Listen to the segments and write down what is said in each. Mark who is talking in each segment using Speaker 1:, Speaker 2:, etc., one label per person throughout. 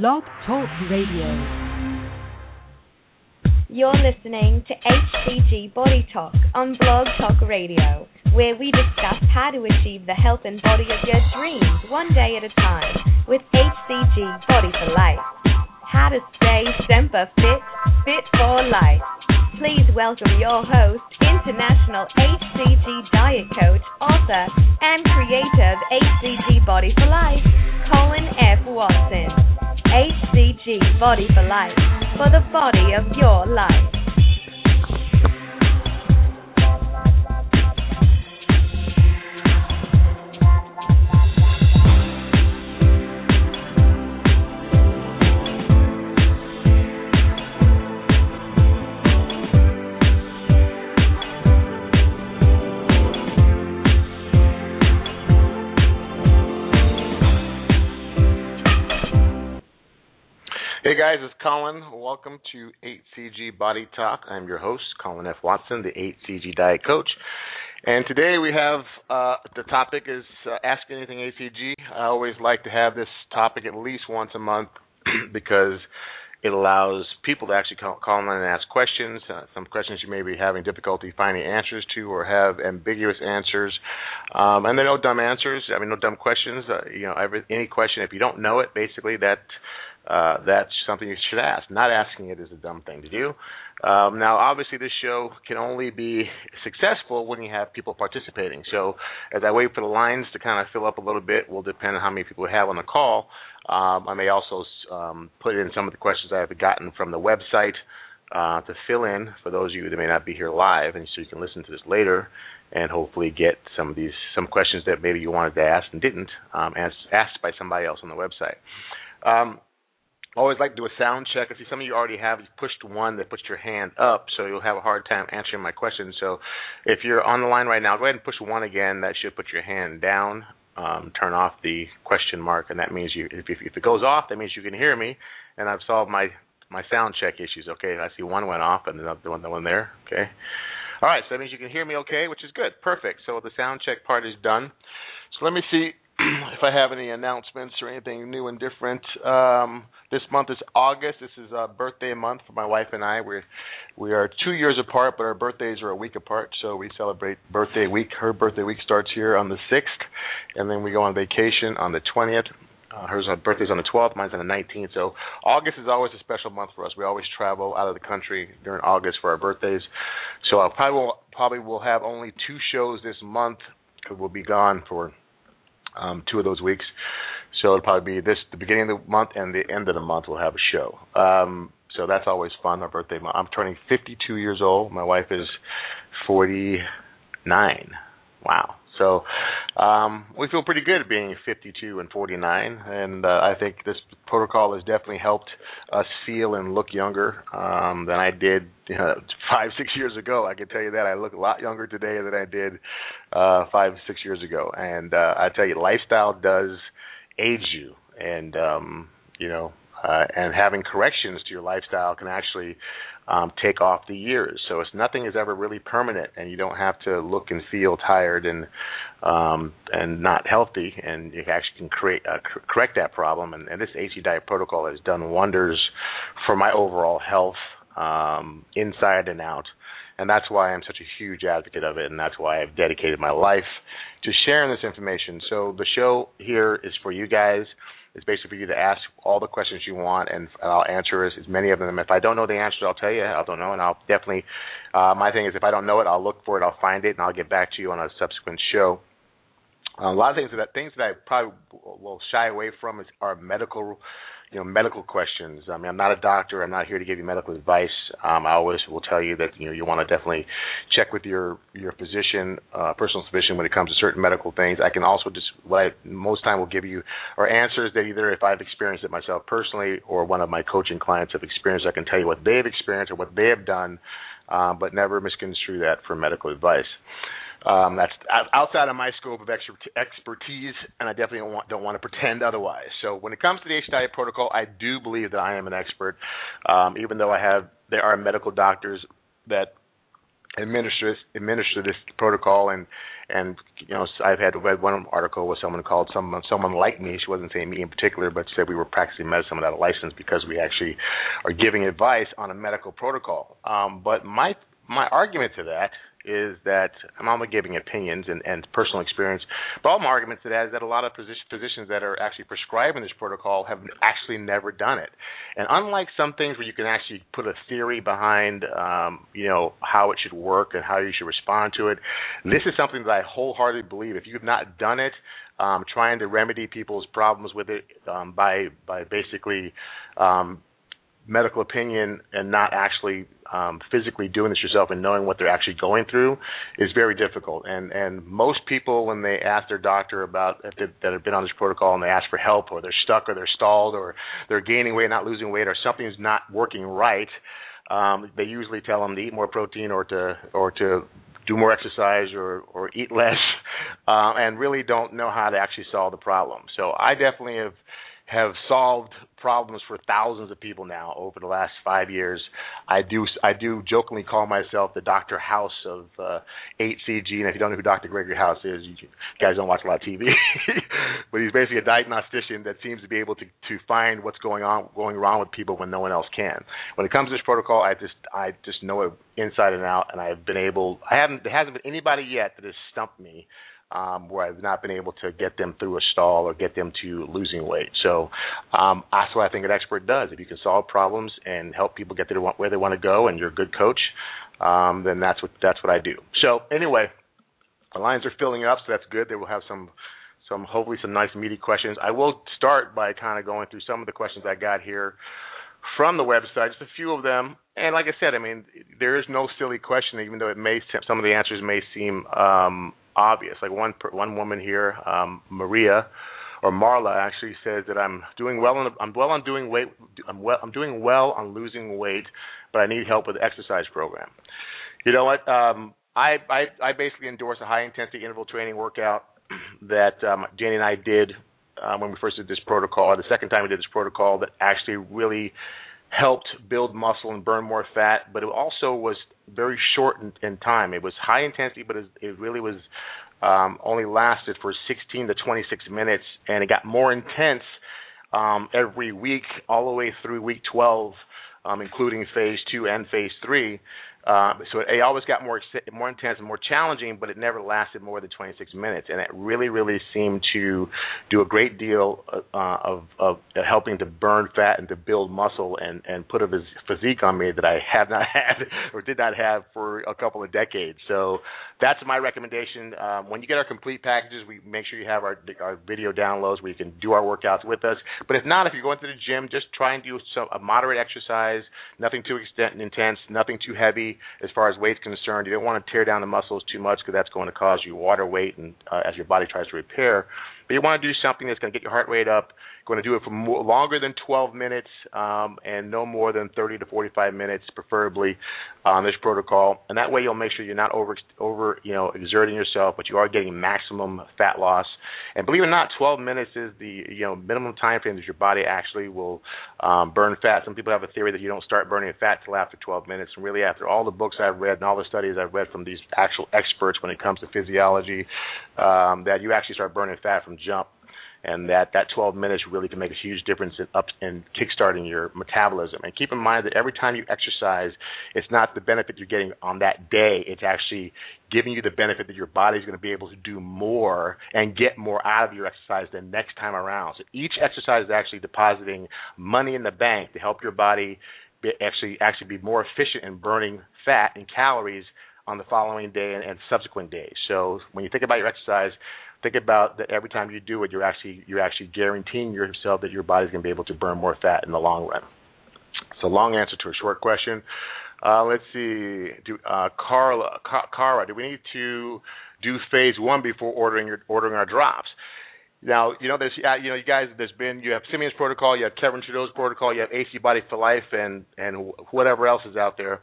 Speaker 1: Blog Talk Radio.
Speaker 2: You're listening to HCG Body Talk on Blog Talk Radio, where we discuss how to achieve the health and body of your dreams one day at a time with HCG Body for Life. How to stay semper fit, fit for life. Please welcome your host, international HCG diet coach, author, and creator of HCG Body for Life, Colin F. Watson. HCG Body for Life, for the body of your life.
Speaker 3: Hey guys, it's Colin. Welcome to HCG Body Talk. I'm your host, Colin F. Watson, the HCG Diet Coach. And today we have uh, the topic is uh, Ask Anything HCG. I always like to have this topic at least once a month because it allows people to actually call, call in and ask questions, uh, some questions you may be having difficulty finding answers to or have ambiguous answers. Um, and there are no dumb answers. I mean, no dumb questions. Uh, you know, every, any question, if you don't know it, basically that uh, that's something you should ask. Not asking it is a dumb thing to do. Um, now, obviously, this show can only be successful when you have people participating. So, as I wait for the lines to kind of fill up a little bit, will depend on how many people we have on the call. Um, I may also um, put in some of the questions I have gotten from the website uh, to fill in for those of you that may not be here live, and so you can listen to this later and hopefully get some of these some questions that maybe you wanted to ask and didn't um, asked, asked by somebody else on the website. Um, always like to do a sound check. I see some of you already have pushed one that puts your hand up, so you'll have a hard time answering my question. So if you're on the line right now, go ahead and push one again. That should put your hand down. Um, turn off the question mark, and that means you. If, if, if it goes off, that means you can hear me, and I've solved my my sound check issues. Okay, I see one went off, and another one, the one there. Okay. All right, so that means you can hear me okay, which is good. Perfect. So the sound check part is done. So let me see if I have any announcements or anything new and different. Um, this month is August. This is a birthday month for my wife and I. We we are two years apart, but our birthdays are a week apart, so we celebrate birthday week. Her birthday week starts here on the sixth, and then we go on vacation on the twentieth. Uh, hers birthday's on the 12th, mine's on the 19th. So August is always a special month for us. We always travel out of the country during August for our birthdays. So I probably will probably will have only two shows this month. We'll be gone for um, two of those weeks. So it'll probably be this the beginning of the month and the end of the month we'll have a show. Um, so that's always fun. My birthday month. I'm turning 52 years old. My wife is 49. Wow. So um, we feel pretty good being 52 and 49, and uh, I think this protocol has definitely helped us feel and look younger um, than I did you know, five, six years ago. I can tell you that I look a lot younger today than I did uh, five, six years ago. And uh, I tell you, lifestyle does age you, and um, you know, uh, and having corrections to your lifestyle can actually um, take off the years. So it's nothing is ever really permanent, and you don't have to look and feel tired and um, and not healthy, and you actually can create uh, correct that problem. And, and this HCG diet protocol has done wonders for my overall health, um, inside and out. And that's why I'm such a huge advocate of it, and that's why I've dedicated my life to sharing this information. So the show here is for you guys. It's basically for you to ask all the questions you want, and and I'll answer as, as many of them. If I don't know the answers, I'll tell you I don't know, and I'll definitely. Uh, my thing is, if I don't know it, I'll look for it, I'll find it, and I'll get back to you on a subsequent show. a lot of things that things that I probably will shy away from is are medical you know medical questions. I mean, I'm not a doctor. I'm not here to give you medical advice. Um, I always will tell you that you know you want to definitely check with your your physician, uh, personal physician, when it comes to certain medical things. I can also just what I most time will give you are answers that either if I've experienced it myself personally or one of my coaching clients have experienced. I can tell you what they've experienced or what they have done, uh, but never misconstrue that for medical advice. Um, that's outside of my scope of expertise, and I definitely don't want, don't want to pretend otherwise. So when it comes to the H diet protocol, I do believe that I am an expert, um, even though I have there are medical doctors that administer administer this protocol and and you know I've had read one article with someone called someone someone like me she wasn't saying me in particular but said we were practicing medicine without a license because we actually are giving advice on a medical protocol um, but my my argument to that is that I'm only giving opinions and, and personal experience, but all my arguments that is that a lot of physicians that are actually prescribing this protocol have actually never done it. And unlike some things where you can actually put a theory behind, um, you know, how it should work and how you should respond to it, this is something that I wholeheartedly believe. If you've not done it, um, trying to remedy people's problems with it um, by by basically um, medical opinion and not actually um, physically doing this yourself and knowing what they're actually going through is very difficult. And and most people when they ask their doctor about if they, that have been on this protocol and they ask for help or they're stuck or they're stalled or they're gaining weight, not losing weight, or something's not working right, um, they usually tell them to eat more protein or to or to do more exercise or or eat less, uh, and really don't know how to actually solve the problem. So I definitely have have solved problems for thousands of people now over the last five years. I do I do jokingly call myself the Doctor House of uh, HCG, and if you don't know who Dr. Gregory House is, you guys don't watch a lot of TV, but he's basically a diagnostician that seems to be able to to find what's going on going wrong with people when no one else can. When it comes to this protocol, I just I just know it inside and out, and I've been able I haven't there hasn't been anybody yet that has stumped me um, where I've not been able to get them through a stall or get them to losing weight. So um, that's what I think an expert does. If you can solve problems and help people get to where they want to go, and you're a good coach, um, then that's what that's what I do. So anyway, the lines are filling up, so that's good. They will have some some hopefully some nice meaty questions. I will start by kind of going through some of the questions I got here from the website, just a few of them. And like I said, I mean, there is no silly question, even though it may some of the answers may seem um, obvious. Like one one woman here, um, Maria or Marla, actually says that I'm doing well on I'm well on doing weight I'm well I'm doing well on losing weight, but I need help with the exercise program. You know what? Um, I, I I basically endorse a high intensity interval training workout that um, and I did uh, when we first did this protocol, or the second time we did this protocol, that actually really helped build muscle and burn more fat, but it also was very short in, in time. It was high intensity, but it, it really was um, only lasted for 16 to 26 minutes, and it got more intense um, every week, all the way through week 12, um, including phase two and phase three. Uh, so it, it always got more more intense and more challenging, but it never lasted more than 26 minutes, and it really, really seemed to do a great deal uh, of, of helping to burn fat and to build muscle and and put a phys- physique on me that I have not had or did not have for a couple of decades. So that's my recommendation. Um, when you get our complete packages, we make sure you have our our video downloads where you can do our workouts with us. But if not, if you're going to the gym, just try and do some, a moderate exercise, nothing too extent, intense, nothing too heavy as far as weight's concerned. You don't want to tear down the muscles too much because that's going to cause you water weight and uh, as your body tries to repair. But you want to do something that's going to get your heart rate up, You're going to do it for more, longer than 12 minutes um, and no more than 30 to 45 minutes, preferably on this protocol. And that way, you'll make sure you're not over over you know exerting yourself, but you are getting maximum fat loss. And believe it or not, 12 minutes is the you know minimum time frame that your body actually will um, burn fat. Some people have a theory that you don't start burning fat till after 12 minutes, and really after all the books I've read and all the studies I've read from these actual experts when it comes to physiology, um, that you actually start burning fat from jump and that that 12 minutes really can make a huge difference in up in kickstarting your metabolism. And keep in mind that every time you exercise, it's not the benefit you're getting on that day; it's actually giving you the benefit that your body's going to be able to do more and get more out of your exercise the next time around. So each exercise is actually depositing money in the bank to help your body be actually actually be more efficient in burning fat and calories on the following day and, and subsequent days. So when you think about your exercise, think about that every time you do it, you're actually you're actually guaranteeing yourself that your body's going to be able to burn more fat in the long run. So long answer to a short question. Uh, let's see. Do uh, Carla, Cara, do we need to do phase one before ordering your ordering our drops? Now, you know, there's, uh, you know, you guys, there's been, you have Simeon's protocol, you have Kevin Trudeau's protocol, you have HCG Body for Life, and and whatever else is out there.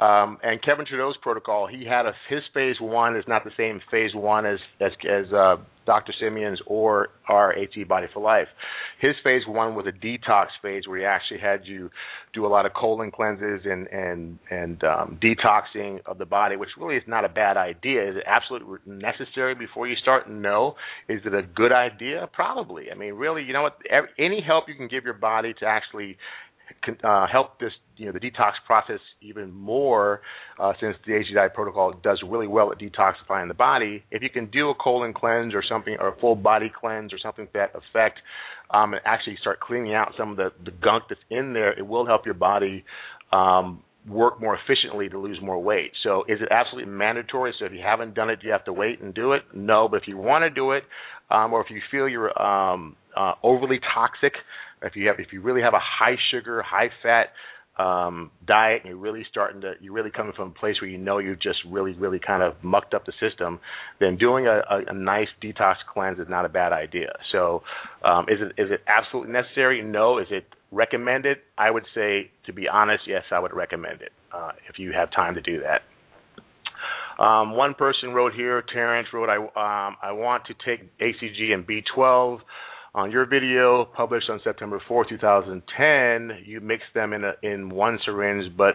Speaker 3: Um, and Kevin Trudeau's protocol, he had a his phase one is not the same phase one as as as uh, Dr. Simeon's or our HCG Body for Life. His phase one was a detox phase where he actually had you do a lot of colon cleanses and and and um, detoxing of the body, which really is not a bad idea. Is it absolutely necessary before you start? No. Is it a good idea? Probably. I mean, really, you know what? Any help you can give your body to actually uh, help this you know the detox process even more uh, since the HCG protocol does really well at detoxifying the body. If you can do a colon cleanse or something or a full body cleanse or something to that effect, um, and actually start cleaning out some of the, the gunk that's in there, it will help your body um, work more efficiently to lose more weight. So is it absolutely mandatory? So if you haven't done it, do you have to wait and do it? No, but if you want to do it, um, or if you feel you're um, uh, overly toxic, if you have if you really have a high sugar, high fat um, diet and you're really starting to you're really coming from a place where you know you've just really really kind of mucked up the system, then doing a, a, a nice detox cleanse is not a bad idea. So, um, is it is it absolutely necessary? No. Is it recommended? I would say, to be honest, yes, I would recommend it uh, if you have time to do that. Um, one person wrote here, Terrence wrote, I um, I want to take HCG and B12 on your video published on September 4, 2010, you mix them in a, in one syringe, but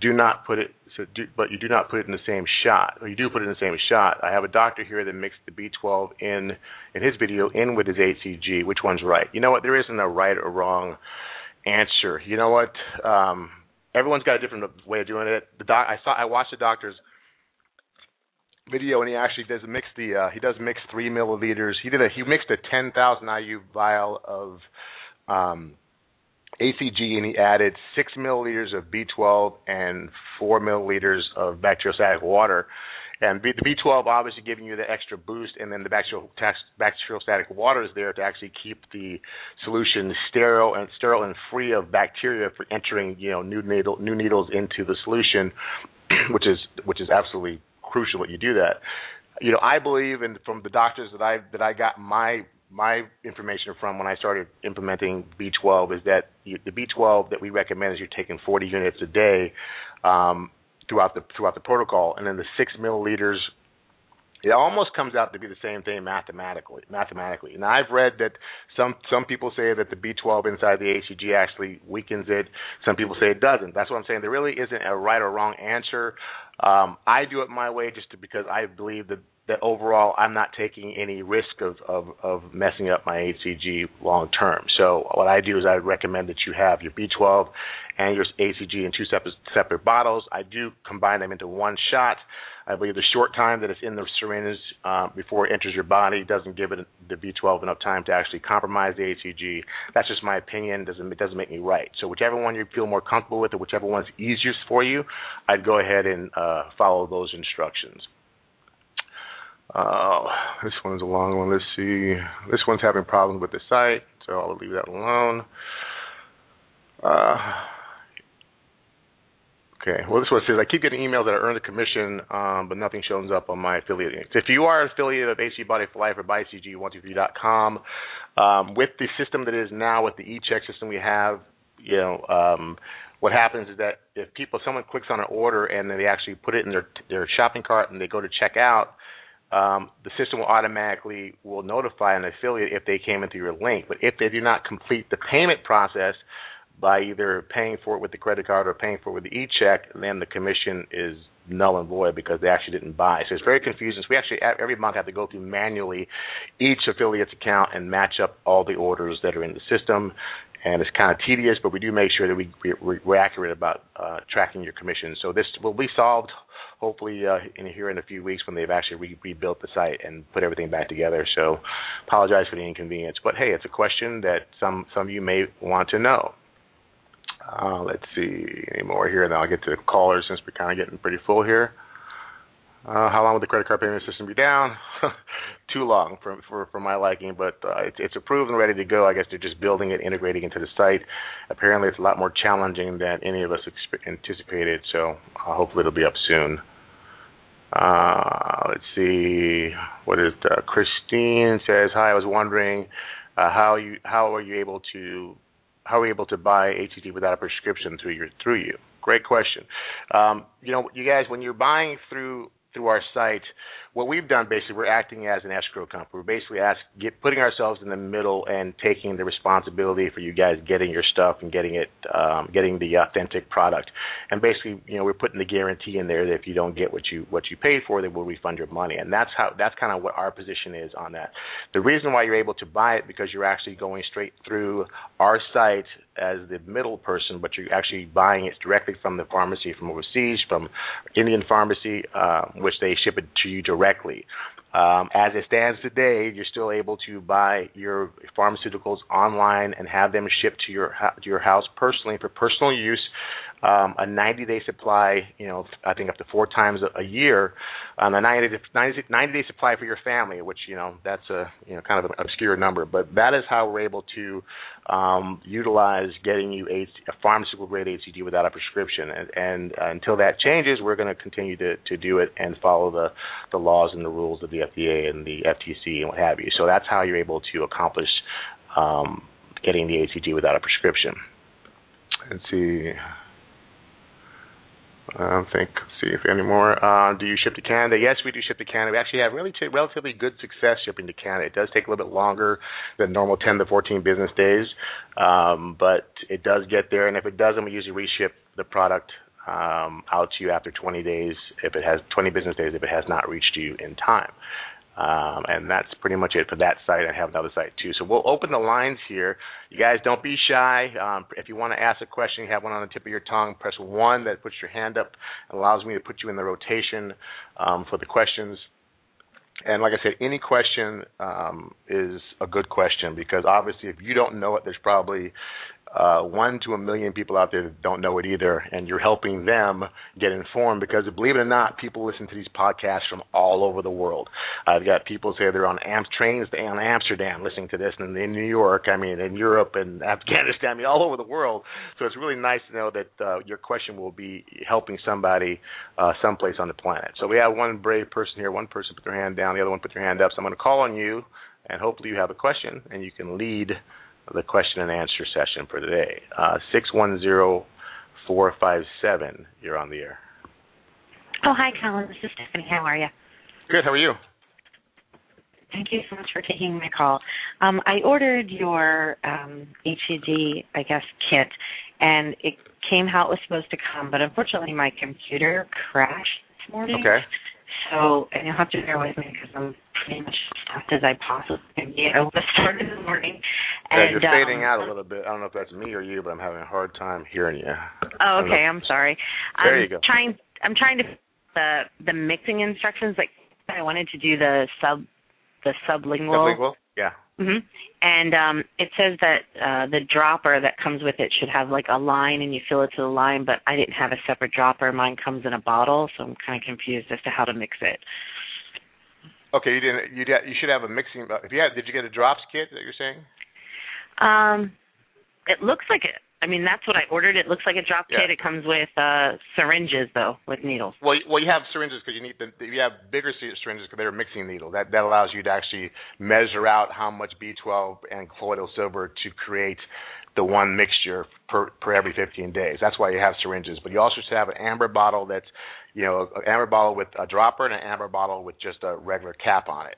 Speaker 3: do not put it. So do, but you do not put it in the same shot. Or you do put it in the same shot. I have a doctor here that mixed the B12 in in his video in with his HCG. Which one's right? You know what? There isn't a right or wrong answer. You know what? Um, everyone's got a different way of doing it. The doc, I saw. I watched the doctor's video and he actually does mix the uh, he does mix three milliliters. He did a he mixed a ten thousand IU vial of um, HCG and he added six milliliters of B12 and four milliliters of bacteriostatic water. And the B12 obviously giving you the extra boost, and then the bacterial, bacteriostatic water is there to actually keep the solution sterile and sterile and free of bacteria for entering, you know, new needle new needles into the solution, which is which is absolutely crucial that you do that. You know, I believe, and from the doctors that I that I got my my information from when I started implementing B12 is that you, the B12 that we recommend is you're taking 40 units a day um, throughout the throughout the protocol, and then the six milliliters it almost comes out to be the same thing mathematically. Mathematically, and I've read that some some people say that the B12 inside the HCG actually weakens it. Some people say it doesn't. That's what I'm saying. There really isn't a right or wrong answer. Um, I do it my way just to, because I believe that that overall I'm not taking any risk of, of, of messing up my HCG long term. So what I do is I recommend that you have your B12 and your HCG in two separate separate bottles. I do combine them into one shot. I believe the short time that it's in the syringe uh, before it enters your body doesn't give it the B12 enough time to actually compromise the HCG. That's just my opinion. Doesn't it doesn't make me right. So whichever one you feel more comfortable with, or whichever one's easiest for you, I'd go ahead and uh, follow those instructions. Uh, this one's a long one. Let's see. This one's having problems with the site, so I'll leave that alone. Uh, okay. Well, this one says I keep getting emails that I earned a commission, um, but nothing shows up on my affiliate. So if you are an affiliate of HCG Body for Life or BuyCG123.com, um, with the system that is now with the e-check system we have, you know, um, what happens is that if people, someone clicks on an order and they actually put it in their their shopping cart and they go to check out um, the system will automatically will notify an affiliate if they came into your link. But if they do not complete the payment process by either paying for it with the credit card or paying for it with the e-check, then the commission is null and void because they actually didn't buy. So it's very confusing. So we actually every month have to go through manually each affiliate's account and match up all the orders that are in the system. And it's kind of tedious, but we do make sure that we, we we're accurate about uh, tracking your commissions. So this will be solved hopefully uh, in here in a few weeks when they've actually re- rebuilt the site and put everything back together. So apologize for the inconvenience, but hey, it's a question that some some of you may want to know. Uh, let's see any more here, and then I'll get to the callers since we're kind of getting pretty full here. Uh, how long will the credit card payment system be down? Too long for, for for my liking, but uh, it's it's approved and ready to go. I guess they're just building it, integrating into the site. Apparently, it's a lot more challenging than any of us exp- anticipated. So uh, hopefully, it'll be up soon. Uh, let's see. What is Christine says? Hi, I was wondering uh, how you how are you able to how are you able to buy HCG without a prescription through your through you? Great question. Um, you know, you guys, when you're buying through through our site, what we've done basically, we're acting as an escrow company. We're basically ask, get, putting ourselves in the middle and taking the responsibility for you guys getting your stuff and getting it, um, getting the authentic product. And basically, you know, we're putting the guarantee in there that if you don't get what you what you paid for, they will refund your money. And that's how that's kind of what our position is on that. The reason why you're able to buy it because you're actually going straight through our site as the middle person, but you're actually buying it directly from the pharmacy from overseas, from Indian pharmacy, uh, which they ship it to you directly directly. Um, as it stands today, you're still able to buy your pharmaceuticals online and have them shipped to your to your house personally for personal use um, a 90 day supply, you know, I think up to four times a, year, a 90 day, 90, 90 day supply for your family, which you know that's a you know kind of an obscure number, but that is how we're able to um, utilize getting you a, a pharmaceutical grade HCG without a prescription. And, and uh, until that changes, we're going to continue to to do it and follow the the laws and the rules of the FDA and the FTC and what have you. So that's how you're able to accomplish um, getting the HCG without a prescription. Let's see. I don't think. See if any more. Uh, do you ship to Canada? Yes, we do ship to Canada. We actually have really t- relatively good success shipping to Canada. It does take a little bit longer than normal 10 to 14 business days, um, but it does get there. And if it doesn't, we usually reship the product um, out to you after 20 days. If it has 20 business days, if it has not reached you in time. Um, and that's pretty much it for that site. I have another site too. So we'll open the lines here. You guys don't be shy. Um, if you want to ask a question, you have one on the tip of your tongue, press one. That puts your hand up allows me to put you in the rotation um, for the questions. And like I said, any question um, is a good question because obviously, if you don't know it, there's probably uh, one to a million people out there that don't know it either, and you're helping them get informed because believe it or not, people listen to these podcasts from all over the world. I've got people say they're on Am- trains in Amsterdam listening to this, and in New York, I mean, in Europe and Afghanistan, I mean, all over the world. So it's really nice to know that uh, your question will be helping somebody uh, someplace on the planet. So we have one brave person here, one person put their hand down, the other one put their hand up. So I'm going to call on you, and hopefully you have a question, and you can lead the question and answer session for today. Uh, six one zero four five seven. You're on the air.
Speaker 1: Oh, hi, Colin. This is Stephanie. How are you?
Speaker 3: Good. How are you?
Speaker 1: Thank you so much for taking my call. Um, I ordered your um, HCG, I guess, kit, and it came how it was supposed to come, but unfortunately my computer crashed this morning.
Speaker 3: Okay.
Speaker 1: So, and you'll have to bear with me because I'm pretty much stuffed as I possibly can be. I was started in the morning.
Speaker 3: And,
Speaker 1: and
Speaker 3: you're fading
Speaker 1: um,
Speaker 3: out a little bit. I don't know if that's me or you, but I'm having a hard time hearing you.
Speaker 1: Oh, okay. I'm sorry.
Speaker 3: There
Speaker 1: I'm
Speaker 3: you go.
Speaker 1: Trying. I'm trying to the the mixing instructions. Like I wanted to do the sub the sublingual.
Speaker 3: Sublingual? Yeah.
Speaker 1: Hmm And um, it says that uh, the dropper that comes with it should have like a line, and you fill it to the line. But I didn't have a separate dropper. Mine comes in a bottle, so I'm kind of confused as to how to mix it.
Speaker 3: Okay, you didn't. You you should have a mixing. uh, If you had, did you get a drops kit that you're saying?
Speaker 1: Um, it looks like it. I mean, that's what I ordered. It looks like a drop
Speaker 3: Yeah.
Speaker 1: kit. It comes with uh syringes though, with needles.
Speaker 3: Well, well, you have syringes because you need the. You have bigger syringes because they're a mixing needle. That that allows you to actually measure out how much B12 and colloidal silver to create the one mixture per per every 15 days. That's why you have syringes. But you also should have an amber bottle that's, you know, an amber bottle with a dropper and an amber bottle with just a regular cap on it.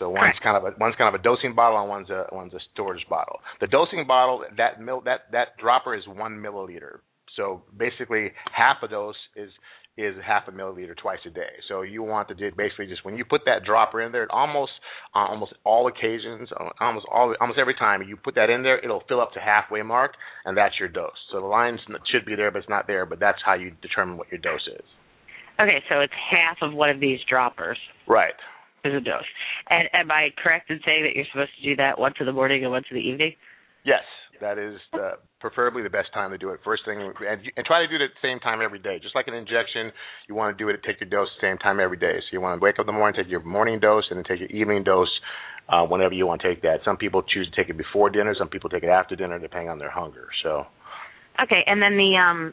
Speaker 3: So one's
Speaker 1: Correct.
Speaker 3: kind of a one's kind of a dosing bottle and one's a one's a storage bottle. The dosing bottle that mil that that dropper is one milliliter. So basically half a dose is is half a milliliter twice a day. So you want to do basically just when you put that dropper in there, it almost on almost all occasions, uh, almost all almost every time you put that in there, it'll fill up to halfway mark, and that's your dose. So the lines should be there, but it's not there. But that's how you determine what your dose is.
Speaker 1: Okay, so it's half of one of these droppers
Speaker 3: Right.
Speaker 1: Is a dose. And am I correct in saying that you're supposed to do that once in the morning and once in the evening?
Speaker 3: Yes, that is the, preferably the best time to do it. First thing, and, and try to do it at the same time every day. Just like an injection, you want to do it, take your dose at the same time every day. So you want to wake up in the morning, take your morning dose, and then take your evening dose uh, whenever you want to take that. Some people choose to take it before dinner. Some people take it after dinner, depending on their hunger. So
Speaker 1: Okay, and then the um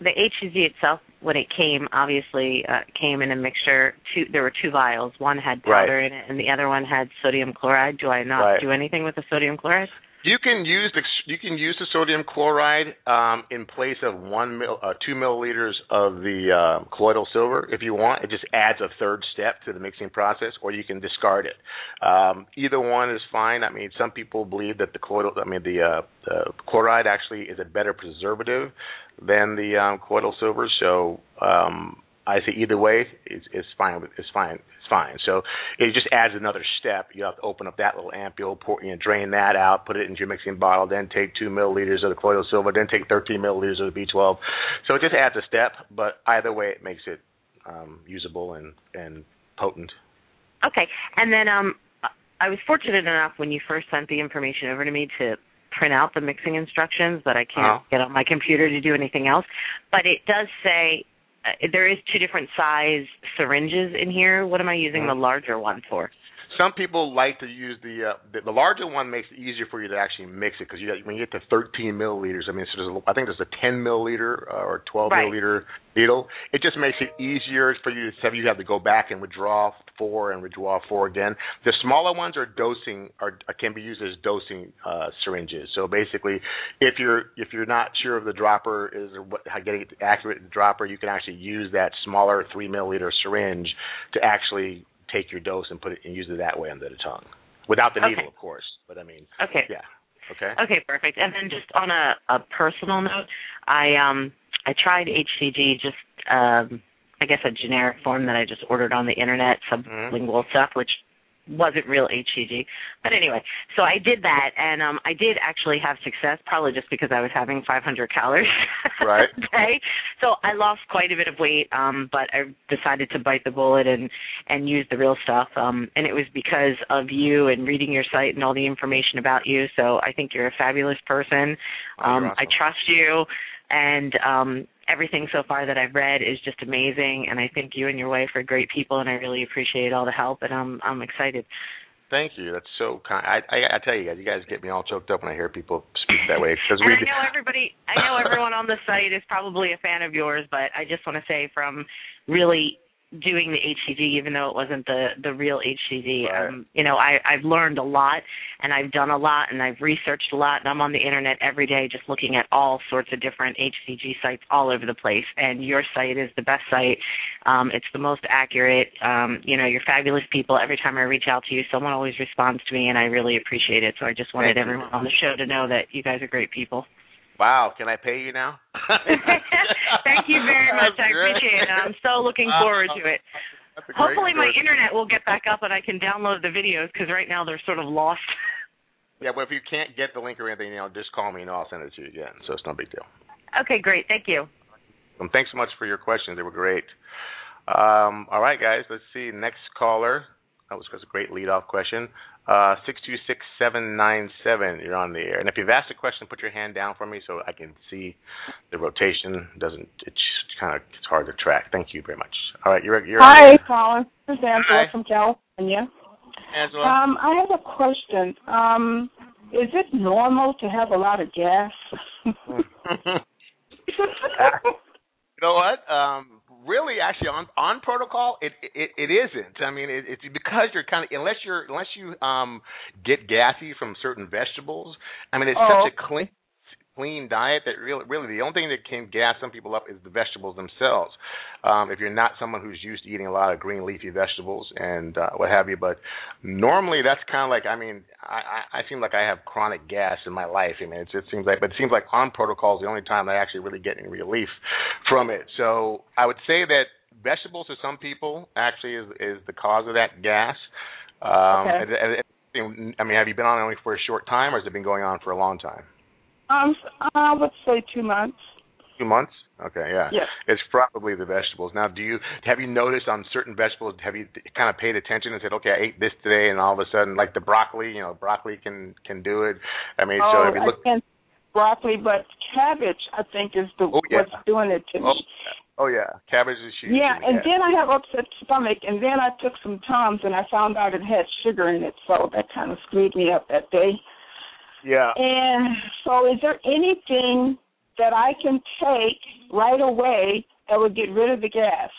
Speaker 1: the HCG itself when it came obviously uh, came in a mixture two there were two vials one had
Speaker 3: Right.
Speaker 1: powder in it and the other one had sodium chloride do i not
Speaker 3: Right.
Speaker 1: do anything with the sodium chloride
Speaker 3: You can use the you can use the sodium chloride um, in place of one mil, uh, two milliliters of the uh, colloidal silver if you want. It just adds a third step to the mixing process, or you can discard it. Um, either one is fine. I mean, some people believe that the colloidal, I mean, the, uh, the chloride actually is a better preservative than the um, colloidal silver. So um, I say either way, it's, it's fine. It's fine. It's fine. So it just adds another step. You have to open up that little ampule, pour, you know, drain that out, put it into your mixing bottle, then take two milliliters of the colloidal silver, then take 13 milliliters of the B12. So it just adds a step, but either way, it makes it um, usable and and potent.
Speaker 1: Okay, and then um, I was fortunate enough when you first sent the information over to me to print out the mixing instructions, but I can't
Speaker 3: uh-huh.
Speaker 1: get on my computer to do anything else. But it does say there is two different size syringes in here. What am I using
Speaker 3: Uh-huh.
Speaker 1: the larger one for?
Speaker 3: Some people like to use the uh, the, the larger one makes it easier for you to actually mix it because you when you get to 13 milliliters, I mean, so there's a, I think there's a 10 milliliter uh, or 12
Speaker 1: Right.
Speaker 3: milliliter needle. It just makes it easier for you to have you have to go back and withdraw four and withdraw four again. The smaller ones are dosing are can be used as dosing uh, syringes. So basically, if you're if you're not sure of the dropper is what how getting it accurate dropper, you can actually use that smaller three milliliter syringe to actually take your dose and put it and use it that way under the tongue, without the needle,
Speaker 1: Okay.
Speaker 3: of course. But I mean,
Speaker 1: Okay.
Speaker 3: yeah, okay.
Speaker 1: Okay, perfect. And then just on a, a personal note, I um I tried HCG just um I guess a generic form that I just ordered on the internet, sublingual stuff, which wasn't real HCG. But anyway, so I did that and um I did actually have success, probably just because I was having 500 calories
Speaker 3: Right.
Speaker 1: a day. So I lost quite a bit of weight, um but I decided to bite the bullet and and use the real stuff. Um and it was because of you and reading your site and all the information about you. So I think you're a fabulous person. Um I trust you and um everything so far that I've read is just amazing and I think you and your wife are great people and I really appreciate all the help and I'm I'm excited.
Speaker 3: Thank you. That's so kind. I, I I tell you guys, you guys get me all choked up when I hear people speak that way because we.
Speaker 1: I know everybody I know everyone on the site is probably a fan of yours, but I just want to say from really doing the HCG even though it wasn't the the real HCG
Speaker 3: Right.
Speaker 1: um you know I I've learned a lot and I've done a lot and I've researched a lot and I'm on the internet every day just looking at all sorts of different HCG sites all over the place. And your site is the best site. Um it's the most accurate. Um you know you're fabulous people. Every time I reach out to you someone always responds to me and I really appreciate it. So I just wanted
Speaker 3: Thank you.
Speaker 1: everyone on the show to know that you guys are great people
Speaker 3: Wow, can I pay you now?
Speaker 1: Thank you very much. I appreciate it. I'm so looking forward to it.
Speaker 3: That's a great
Speaker 1: Hopefully, my internet will get back up and I can download the videos because right now they're sort of lost.
Speaker 3: Yeah, but if you can't get the link or anything, you know, just call me and I'll send it to you again. So it's no big deal.
Speaker 1: Okay, great. Thank you.
Speaker 3: Um, thanks so much for your questions. They were great. Um, all right, guys. Let's see. Next caller. That was, was a great lead-off question. Uh, six two six seven nine seven. You're on the air. And if you've asked a question, put your hand down for me so I can see the rotation. Doesn't it's kind of it's hard to track. Thank you very much. All right, you're you're.
Speaker 4: Hi. Colin. This is Angela
Speaker 3: Hi.
Speaker 4: from California.
Speaker 3: Angela.
Speaker 4: Um, I have a question. Um, is it normal to have a lot of gas?
Speaker 3: You know what? Um, really, actually, on on protocol, it it, it isn't. I mean, it, it's because you're kind of unless you're unless you um get gassy from certain vegetables. I mean, it's
Speaker 4: Oh.
Speaker 3: such a clean clean diet that really really the only thing that can gas some people up is the vegetables themselves. Um, if you're not someone who's used to eating a lot of green leafy vegetables and uh, what have you, but normally that's kind of like I mean I, I I seem like I have chronic gas in my life. I mean it's, it seems like but it seems like on protocol is the only time I actually really get any relief from it. So I would say that vegetables to some people actually is is the cause of that gas. Um,
Speaker 4: Okay.
Speaker 3: and- and- I mean, have you been on it only for a short time, or has it been going on for a long time?
Speaker 4: Um, I would say two months.
Speaker 3: Two months. Okay, yeah.
Speaker 4: Yes.
Speaker 3: It's probably the vegetables. Now, do you have you noticed on certain vegetables? Have you kind of paid attention and said, okay, I ate this today, and all of a sudden, like the broccoli, you know, broccoli can can do it. I mean, so
Speaker 4: oh,
Speaker 3: have you looked?
Speaker 4: I broccoli, but cabbage I think is the
Speaker 3: Oh, yeah.
Speaker 4: what's doing it to
Speaker 3: Oh,
Speaker 4: me.
Speaker 3: oh yeah, cabbage is huge.
Speaker 4: Yeah, and then I have upset stomach, and then I took some Tums, and I found out it had sugar in it, so that kind of screwed me up that day.
Speaker 3: Yeah.
Speaker 4: And so, is there anything that I can take right away that would get rid of the gas?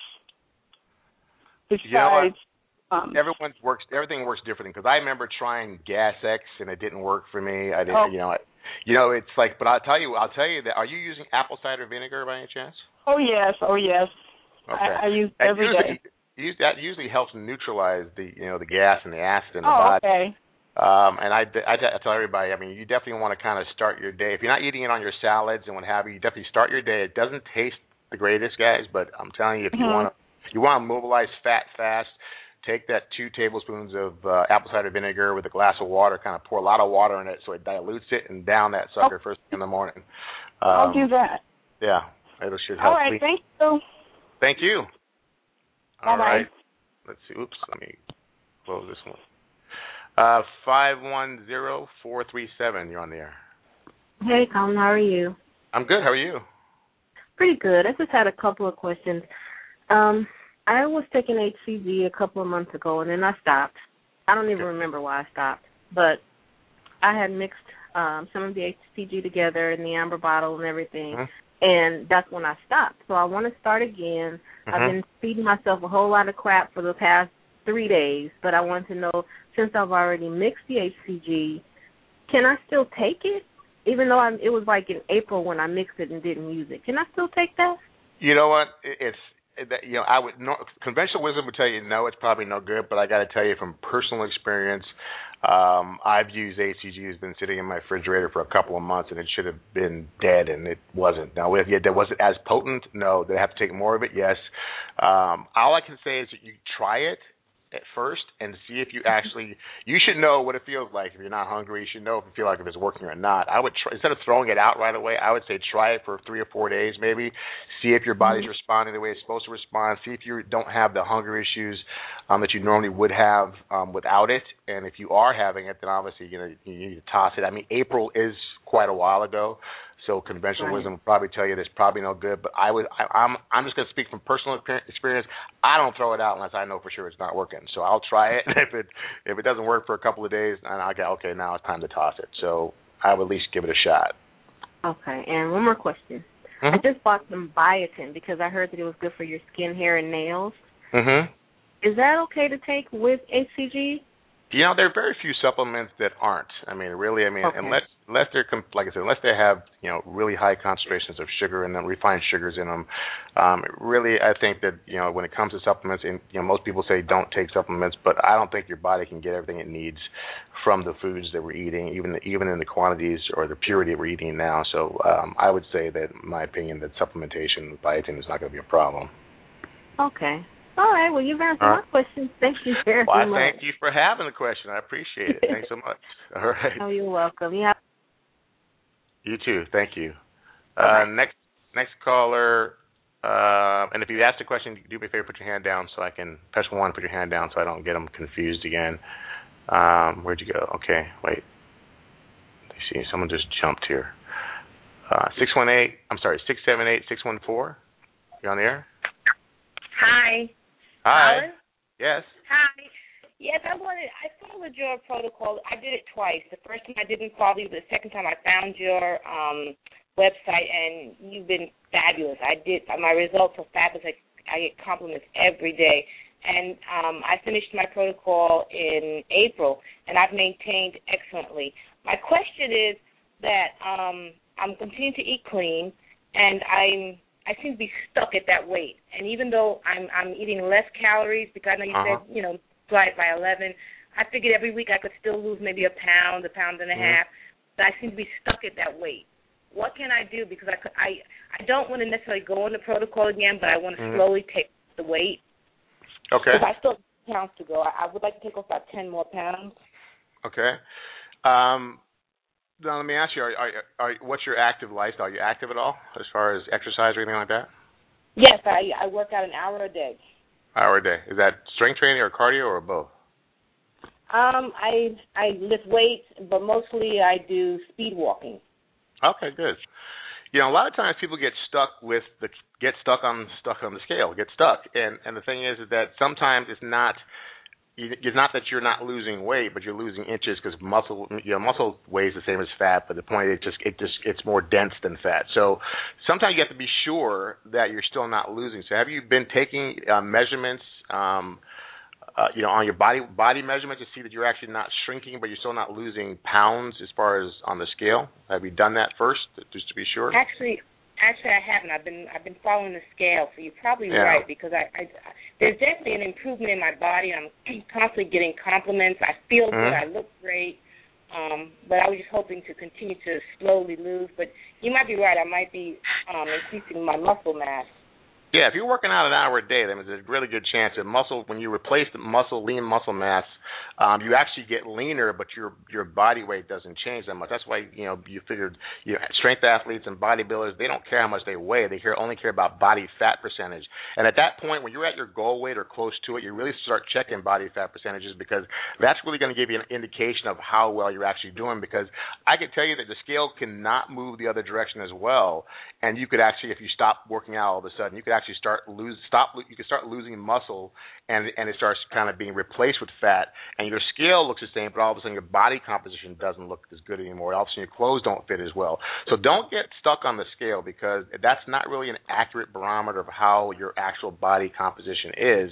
Speaker 3: You know?
Speaker 4: Besides, Um,
Speaker 3: everyone's works everything works differently because I remember trying Gas X and it didn't work for me. I didn't,
Speaker 4: Oh.
Speaker 3: you know, I, you know, it's like. But I'll tell you, I'll tell you that. Are you using apple cider vinegar by any chance?
Speaker 4: oh yes, oh yes.
Speaker 3: Okay.
Speaker 4: I, I use every
Speaker 3: usually,
Speaker 4: day.
Speaker 3: use- that usually helps neutralize the you know the gas and the acid in the
Speaker 4: Oh,
Speaker 3: body.
Speaker 4: okay.
Speaker 3: Um, and I, I, I tell everybody, I mean, you definitely want to kind of start your day. If you're not eating it on your salads and what have you, you definitely start your day. It doesn't taste the greatest, guys, but I'm telling you, if you
Speaker 4: Mhm.
Speaker 3: want to, you want to mobilize fat fast. Take that two tablespoons of uh, apple cider vinegar with a glass of water. Kind of pour a lot of water in it so it dilutes it and down that sucker first thing in the morning. Um,
Speaker 4: I'll do that.
Speaker 3: Yeah, it should help.
Speaker 4: All right, thank you.
Speaker 3: Thank you. All right. Let's see. Oops. Let me close this one. Uh, five one zero four three seven. You're on the air.
Speaker 5: Hey, Colin, how are you?
Speaker 3: I'm good. How are you?
Speaker 5: Pretty good. I just had a couple of questions. Um, I was taking HCG a couple of months ago, and then I stopped. I don't even remember why I stopped, but I had mixed um, some of the HCG together in the amber bottle and everything,
Speaker 3: Mhm.
Speaker 5: and that's when I stopped. So I want to start again. I've
Speaker 3: Mhm.
Speaker 5: been feeding myself a whole lot of crap for the past three days, but I want to know since I've already mixed the HCG, can I still take it? Even though I'm, it was like in April when I mixed it and didn't use it, can I still take that?
Speaker 3: You know what? It's you know I would no, conventional wisdom would tell you no, it's probably no good. But I got to tell you from personal experience, um, I've used HCG. It's been sitting in my refrigerator for a couple of months, and it should have been dead, and it wasn't. Now, if yet was it as potent? No. Did I have to take more of it? Yes. Um, all I can say is that you try it at first and see if you actually you should know what it feels like. If you're not hungry you should know if you feel like if it's working or not. I would try instead of throwing it out right away i would say try it for three or four days maybe. See if your body's responding the way it's supposed to respond. See if you don't have the hunger issues um, that you normally would have um, without it. And if you are having it then obviously you know you need to toss it. I mean april is quite a while ago so conventional
Speaker 5: Right.
Speaker 3: wisdom would probably tell you there's probably no good. But I would, I, I'm, I'm just going to speak from personal experience. I don't throw it out unless I know for sure it's not working. So I'll try it. if it, if it doesn't work for a couple of days, and I go, okay, now it's time to toss it. So I would at least give it a shot.
Speaker 5: Okay, and one more question. I
Speaker 3: Mhm.
Speaker 5: just bought some biotin because I heard that it was good for your skin, hair, and nails.
Speaker 3: Mhm.
Speaker 5: Is that okay to take with HCG?
Speaker 3: You know, there are very few supplements that aren't. I mean, really, I mean,
Speaker 5: Okay.
Speaker 3: unless unless they're like I said, unless they have you know really high concentrations of sugar and then refined sugars in them. Um, really, I think that you know when it comes to supplements, and you know most people say don't take supplements, but I don't think your body can get everything it needs from the foods that we're eating, even the, even in the quantities or the purity we're eating now. So um, I would say that, my opinion, that supplementation with biotin is not going to be a problem.
Speaker 5: Okay. All right. Well, you've answered
Speaker 3: All
Speaker 5: my
Speaker 3: right.
Speaker 5: question. Thank you very
Speaker 3: Well, I
Speaker 5: much.
Speaker 3: thank you for having the question. I appreciate it. Thanks so much. All right.
Speaker 5: Oh, you're welcome. You have
Speaker 3: You too. Thank you.
Speaker 5: Bye-bye.
Speaker 3: Uh, next next caller. Uh, and if you ask a question, do me a favor, put your hand down so I can press one. Put your hand down so I don't get them confused again. Um, where'd you go? Okay, wait. Let me see. Someone just jumped here. Uh, six one eight. I'm sorry. Six seven eight six one four. You on the air?
Speaker 6: Hi.
Speaker 3: Hi.
Speaker 6: Colin?
Speaker 3: Yes.
Speaker 6: Hi. Yes, I wanted. I followed your protocol. I did it twice. The first time I didn't follow you, but the second time I found your um website, and you've been fabulous. I did. My results are fabulous. I, I get compliments every day. And um, I finished my protocol in April, and I've maintained excellently. My question is that um, I'm continuing to eat clean, and I'm I seem to be stuck at that weight. And even though I'm I'm eating less calories because I know you
Speaker 3: Uh-huh.
Speaker 6: said you know divide by eleven, I figured every week I could still lose maybe a pound, a pound and a
Speaker 3: Mhm.
Speaker 6: half. But I seem to be stuck at that weight. What can I do? Because I could, I I don't want to necessarily go on the protocol again, but I want to
Speaker 3: Mhm.
Speaker 6: slowly take the weight
Speaker 3: Okay.
Speaker 6: because I still have pounds to go. I, I would like to take off about ten more pounds.
Speaker 3: Okay. Um, now let me ask you: are, are, are, what's your active lifestyle? Are you active at all, as far as exercise or anything like that?
Speaker 6: Yes, I I work out an hour a day.
Speaker 3: Hour a day. Is that strength training or cardio or both?
Speaker 6: Um, I I lift weights, but mostly I do speed walking.
Speaker 3: Okay, good. You know, a lot of times people get stuck with the get stuck on stuck on the scale, get stuck, and and the thing is, is that sometimes it's not. It's not that you're not losing weight, but you're losing inches because muscle, you know, muscle weighs the same as fat. But the point is, just it just it's more dense than fat. So sometimes you have to be sure that you're still not losing. So have you been taking uh, measurements um, uh, you know, on your body body measurement to see that you're actually not shrinking, but you're still not losing pounds as far as on the scale? Have you done that first, just to be sure?
Speaker 6: Actually, actually, I haven't. I've been I've been following the scale, so you're probably
Speaker 3: Yeah.
Speaker 6: right because I, I there's definitely an improvement in my body. I'm constantly getting compliments. I feel good.
Speaker 3: Mhm.
Speaker 6: I look great. Um, but I was just hoping to continue to slowly lose. But you might be right. I might be um, increasing my muscle mass.
Speaker 3: Yeah, if you're working out an hour a day, then there's a really good chance that muscle, when you replace the muscle, lean muscle mass, um, you actually get leaner, but your your body weight doesn't change that much. That's why you know you figured you know, strength athletes and bodybuilders they don't care how much they weigh; they care only care about body fat percentage. And at that point, when you're at your goal weight or close to it, you really start checking body fat percentages because that's really going to give you an indication of how well you're actually doing. Because I can tell you that the scale cannot move the other direction as well, and you could actually, if you stop working out all of a sudden, you could actually start lose stop. You can start losing muscle, and and it starts kind of being replaced with fat, and your scale looks the same, but all of a sudden your body composition doesn't look as good anymore. All of a sudden your clothes don't fit as well. So don't get stuck on the scale because that's not really an accurate barometer of how your actual body composition is.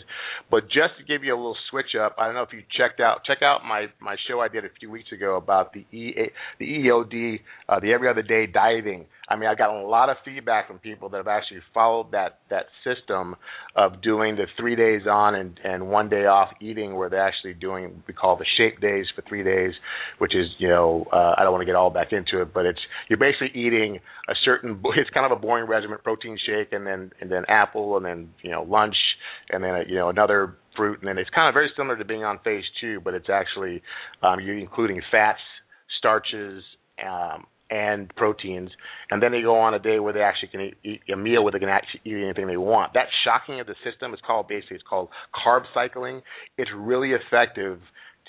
Speaker 3: But just to give you a little switch up, I don't know if you checked out check out my my show I did a few weeks ago about the EA, the EOD, uh, the every other day dieting. I mean, I got a lot of feedback from people that have actually followed that that system of doing the three days on and and one day off eating, where they're actually doing what we call the shape days for three days, which is you know uh, I don't want to get all back into it, but it's you're basically eating a certain it's kind of a boring regimen, protein shake and then and then apple and then you know lunch and then you know another fruit and then it's kind of very similar to being on phase two, but it's actually um, you're including fats, starches. Um, and proteins, and then they go on a day where they actually can eat, eat a meal where they can actually eat anything they want. That shocking of the system is called basically it's called carb cycling. It's really effective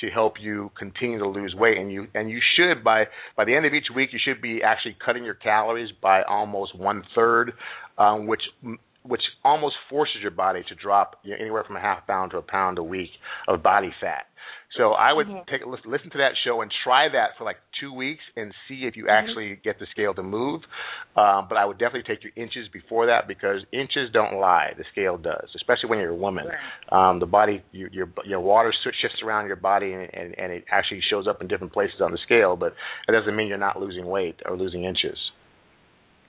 Speaker 3: to help you continue to lose weight, and you and you should by by the end of each week you should be actually cutting your calories by almost one third, um, which which almost forces your body to drop you know, anywhere from a half pound to a pound a week of body fat. So I would
Speaker 6: Mhm.
Speaker 3: take a listen, listen to that show and try that for like two weeks and see if you actually get the scale to move. Um, but I would definitely take your inches before that because inches don't lie. The scale does, especially when you're a woman. Um, the body, your, your your water shifts around your body and, and and it actually shows up in different places on the scale. But it doesn't mean you're not losing weight or losing inches.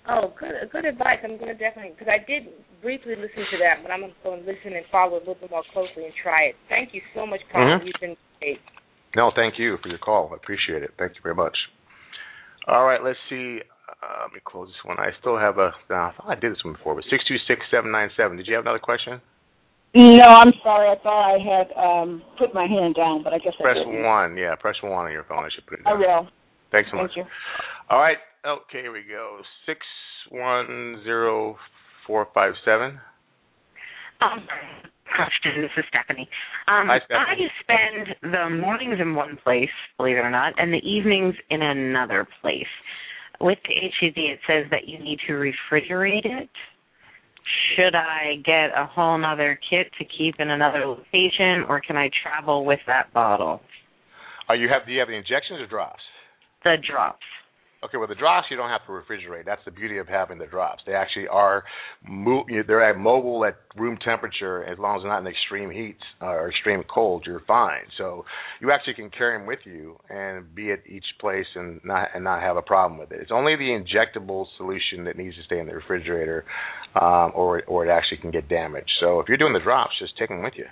Speaker 6: Oh, good good advice. I'm going to definitely because I did briefly listen to that, but I'm going to go and listen and follow a little bit more closely and try it. Thank you so much, Paul.
Speaker 3: Mhm.
Speaker 6: You've been great.
Speaker 3: No, thank you for your call. I appreciate it. Thank you very much. All right, let's see. Uh, let me close this one. I still have a. No, I thought I did this one before, but six two six seven nine seven. Did you have another question?
Speaker 4: No, I'm sorry. I thought I had um put my hand down, but I guess
Speaker 3: Press
Speaker 4: I didn't.
Speaker 3: one. Yeah, press one on your phone. I should put it
Speaker 4: I
Speaker 3: down.
Speaker 4: will.
Speaker 3: Thanks so much.
Speaker 4: Thank you.
Speaker 3: All right. Okay, here we go. Six one zero four five seven.
Speaker 1: Um, question. This is Stephanie. Um,
Speaker 3: Hi, Stephanie.
Speaker 1: I spend the mornings in one place, believe it or not, and the evenings in another place. With the HCG, it says that you need to refrigerate it. Should I get a whole nother kit to keep in another location, or can I travel with that bottle?
Speaker 3: Are you have? Do you have the injections or drops?
Speaker 1: The drops.
Speaker 3: Okay, well the drops you don't have to refrigerate. That's the beauty of having the drops. They actually are mo- they're at mobile at room temperature as long as they're not in extreme heat or extreme cold. You're fine. So you actually can carry them with you and be at each place and not and not have a problem with it. It's only the injectable solution that needs to stay in the refrigerator, um, or or it actually can get damaged. So if you're doing the drops, just take them with you.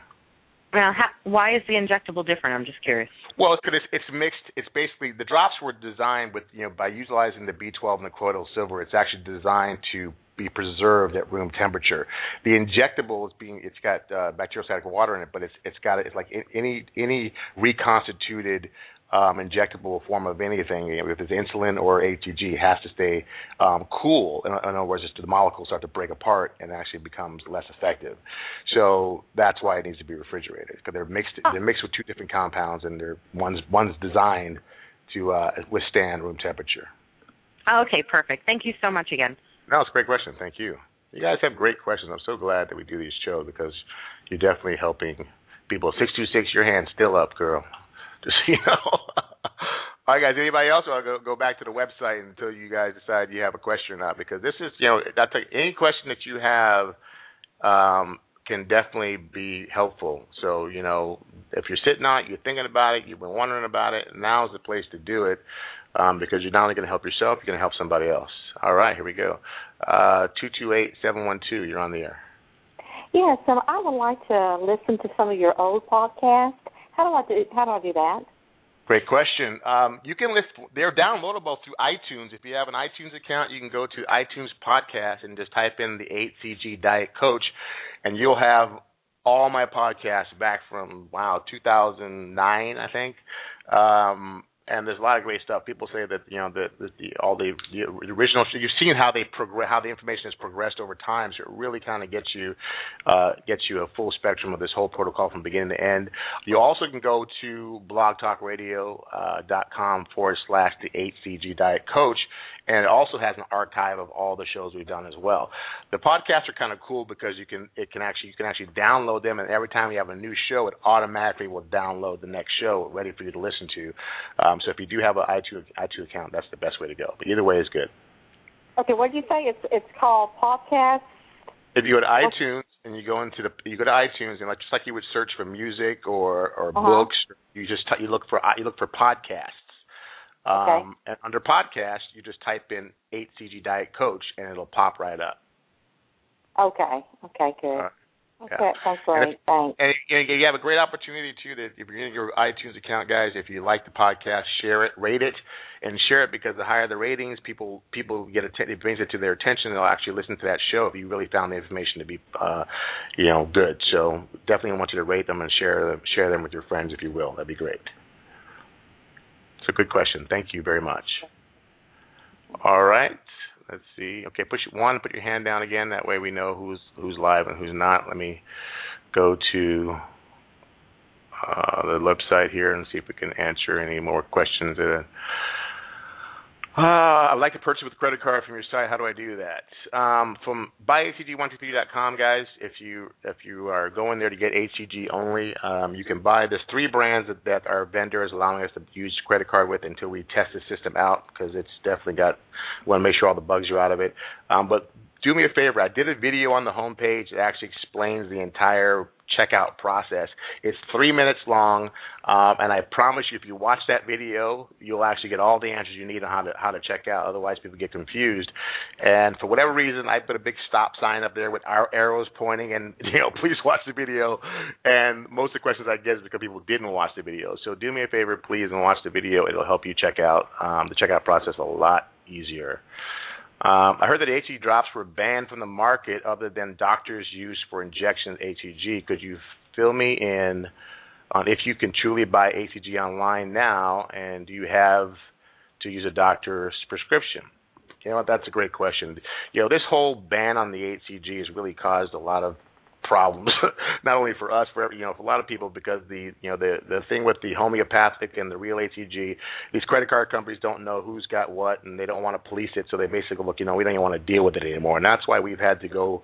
Speaker 1: Now, how, why is the injectable different? I'm just curious.
Speaker 3: Well, it's, 'cause it's it's mixed. It's basically the drops were designed with you know by utilizing the B12 and the colloidal silver. It's actually designed to be preserved at room temperature. The injectable is being it's got uh, bacteriostatic water in it, but it's it's got it's like any any reconstituted um, injectable form of anything, if it's insulin or ATG, has to stay um, cool. In, in other words, just the molecules start to break apart and actually becomes less effective. So that's why it needs to be refrigerated because they're mixed. They're mixed with two different compounds, and they're one's one's designed to uh, withstand room temperature.
Speaker 1: Okay, perfect. Thank you so much again.
Speaker 3: No, it's a great question. Thank you. You guys have great questions. I'm so glad that we do these shows because you're definitely helping people. Six two six, your hand's still up, girl. So you know. All right, guys. Anybody else want to go go back to the website until you guys decide you have a question or not? Because this is, you know, any question that you have. Um, can definitely be helpful. So, you know, if you're sitting on it, you're thinking about it, you've been wondering about it, now is the place to do it um, because you're not only going to help yourself, you're going to help somebody else. All right, here we go. Uh, 228-712, you're on the air.
Speaker 7: Yes, so I would like to listen to some of your old podcasts. How do I do, how do, I do that?
Speaker 3: Great question. Um, you can list. They're downloadable through iTunes. If you have an iTunes account, you can go to iTunes Podcast and just type in the HCG Diet Coach, and you'll have all my podcasts back from wow 2009, I think. Um, and there's a lot of great stuff. People say that you know the, the, the all the, the original. You've seen how they progress, how the information has progressed over time. So it really kind of gets you uh, gets you a full spectrum of this whole protocol from beginning to end. You also can go to blogtalkradio.com uh, forward slash the HCG Diet Coach, and it also has an archive of all the shows we've done as well. The podcasts are kind of cool because you can it can actually you can actually download them, and every time you have a new show, it automatically will download the next show ready for you to listen to. Um, so if you do have an iTunes iTunes account, that's the best way to go. But either way is good.
Speaker 7: Okay, what did you say? It's it's called podcast.
Speaker 3: If you go to iTunes and you go into the you go to iTunes and like just like you would search for music or or uh-huh. books, you just t- you look for you look for podcasts um. And under podcast, you just type in HCG Diet Coach, and it'll pop right up.
Speaker 7: Okay. Okay. Good. Okay.
Speaker 3: Yeah.
Speaker 7: Great.
Speaker 3: And
Speaker 7: Thanks.
Speaker 3: And you have a great opportunity too. That if you're in your iTunes account, guys, if you like the podcast, share it, rate it, and share it because the higher the ratings, people people get att- it brings it to their attention. They'll actually listen to that show if you really found the information to be, uh, you know, good. So definitely want you to rate them and share them, share them with your friends if you will. That'd be great. It's a good question. Thank you very much. All right. Let's see. Okay, push one. Put your hand down again. That way we know who's who's live and who's not. Let me go to uh, the website here and see if we can answer any more questions. Uh, I'd like to purchase with credit card from your site. How do I do that? Um, from buyhcg123.com, guys. If you if you are going there to get HCG only, um, you can buy. There's three brands that, that our vendor is allowing us to use credit card with until we test the system out because it's definitely got. Want to make sure all the bugs are out of it. Um, but do me a favor. I did a video on the homepage that actually explains the entire checkout process. It's three minutes long, um, and I promise you, if you watch that video, you'll actually get all the answers you need on how to how to check out. Otherwise, people get confused. And for whatever reason, I put a big stop sign up there with our arrows pointing, and you know, please watch the video. And most of the questions I get is because people didn't watch the video. So do me a favor, please, and watch the video. It'll help you check out um, the checkout process a lot easier. Um, I heard that HCG drops were banned from the market other than doctors' use for injection HCG. Could you fill me in on if you can truly buy HCG online now, and do you have to use a doctor's prescription? You know what? That's a great question. You know, this whole ban on the HCG has really caused a lot of problems, not only for us, for you know, for a lot of people, because the you know the the thing with the homeopathic and the real HCG, these credit card companies don't know who's got what, and they don't want to police it, so they basically look, you know, we don't even want to deal with it anymore, and that's why we've had to go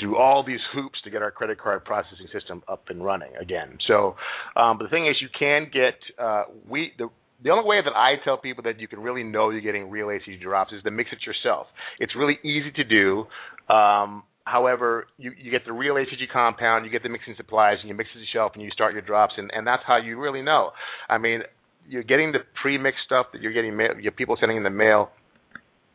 Speaker 3: through all these hoops to get our credit card processing system up and running again. So, um, but the thing is, you can get uh, we the the only way that I tell people that you can really know you're getting real HCG drops is to mix it yourself. It's really easy to do. Um, However, you, you get the real HCG compound, you get the mixing supplies, and you mix it yourself, and you start your drops, and, and that's how you really know. I mean, you're getting the pre-mixed stuff that you're getting, mail, your people sending in the mail.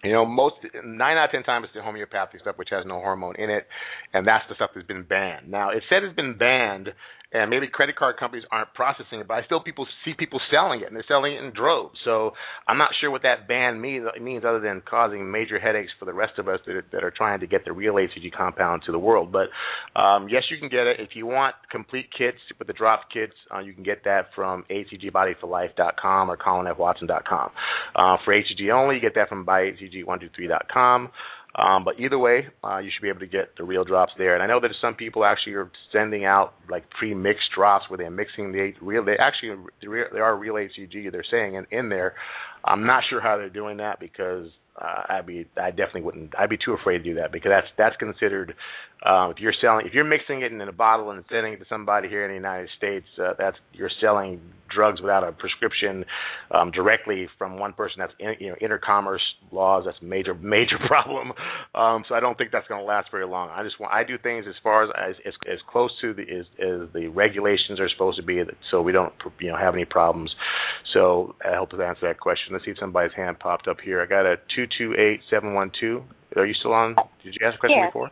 Speaker 3: You know, most nine out of ten times it's the homeopathic stuff, which has no hormone in it, and that's the stuff that's been banned. Now, it said it's been banned and maybe credit card companies aren't processing it, but I still people see people selling it, and they're selling it in droves. So I'm not sure what that ban means, other than causing major headaches for the rest of us that are, that are trying to get the real HCG compound to the world. But um, yes, you can get it if you want complete kits with the drop kits. Uh, you can get that from hcgbodyforlife.com or colinfwatson.com. Uh, for HCG only, you get that from buyhcg123.com. Um, but either way, uh, you should be able to get the real drops there. And I know that some people actually are sending out like pre-mixed drops where they're mixing the real. They actually they are real HCG. They're saying in, in there. I'm not sure how they're doing that because uh, I'd be I definitely wouldn't. I'd be too afraid to do that because that's that's considered uh, if you're selling if you're mixing it in a bottle and sending it to somebody here in the United States, uh, that's you're selling drugs without a prescription um, directly from one person. That's in, you know intercommerce laws. That's a major major problem. Um, so I don't think that's going to last very long. I just want I do things as far as as as, as close to the as, as the regulations are supposed to be, so we don't you know have any problems. So I hope to answer that question. Let's see if somebody's hand popped up here. I got a two two eight seven one two. Are you still on? Did you ask a question
Speaker 7: yes.
Speaker 3: before?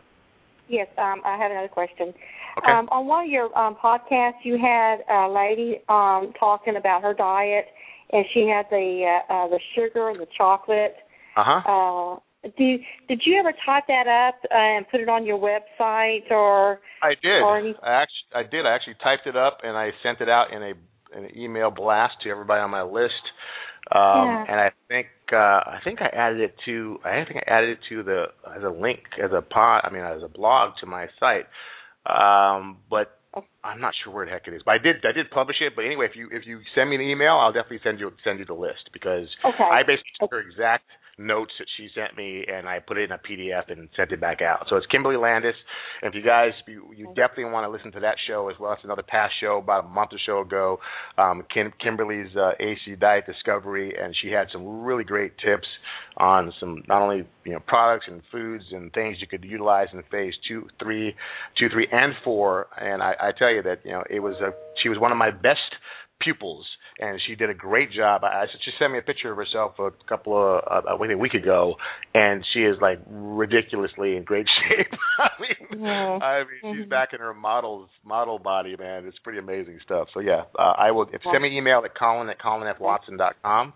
Speaker 7: Yes, um, I have another question.
Speaker 3: Okay.
Speaker 7: Um, on one of your um, podcasts, you had a lady um, talking about her diet, and she had the uh, uh, the sugar and the chocolate.
Speaker 3: Uh-huh.
Speaker 7: Uh Do did you ever type that up and put it on your website or?
Speaker 3: I did.
Speaker 7: Or any...
Speaker 3: I actually I did. I actually typed it up and I sent it out in a in an email blast to everybody on my list. Um,
Speaker 7: Yeah.
Speaker 3: and I think uh, I think I added it to I think I added it to the as a link as a pod I mean as a blog to my site. Um, but I'm not sure where the heck it is. But I did I did publish it. But anyway, if you if you send me an email, I'll definitely send you send you the list because
Speaker 7: Okay.
Speaker 3: I basically took her exact notes that she sent me and I put it in a PDF and sent it back out. So it's Kimberly Landis. And if you guys you, you definitely want to listen to that show as well. It's another past show about a month or so ago. Um, Kim, Kimberly's uh, HCG Diet Discovery, and she had some really great tips on some not only you know products and foods and things you could utilize in phase two, three, two, three, and four. And I, I tell you that you know it was a she was one of my best pupils and she did a great job. I, I she sent me a picture of herself a couple of uh, wait a week ago, and she is like ridiculously in great shape. I mean,
Speaker 7: Mhm.
Speaker 3: I mean, she's back in her models model body, man. It's pretty amazing stuff. So yeah, uh, I will. If send me an email at Colin at colinfwatson.com.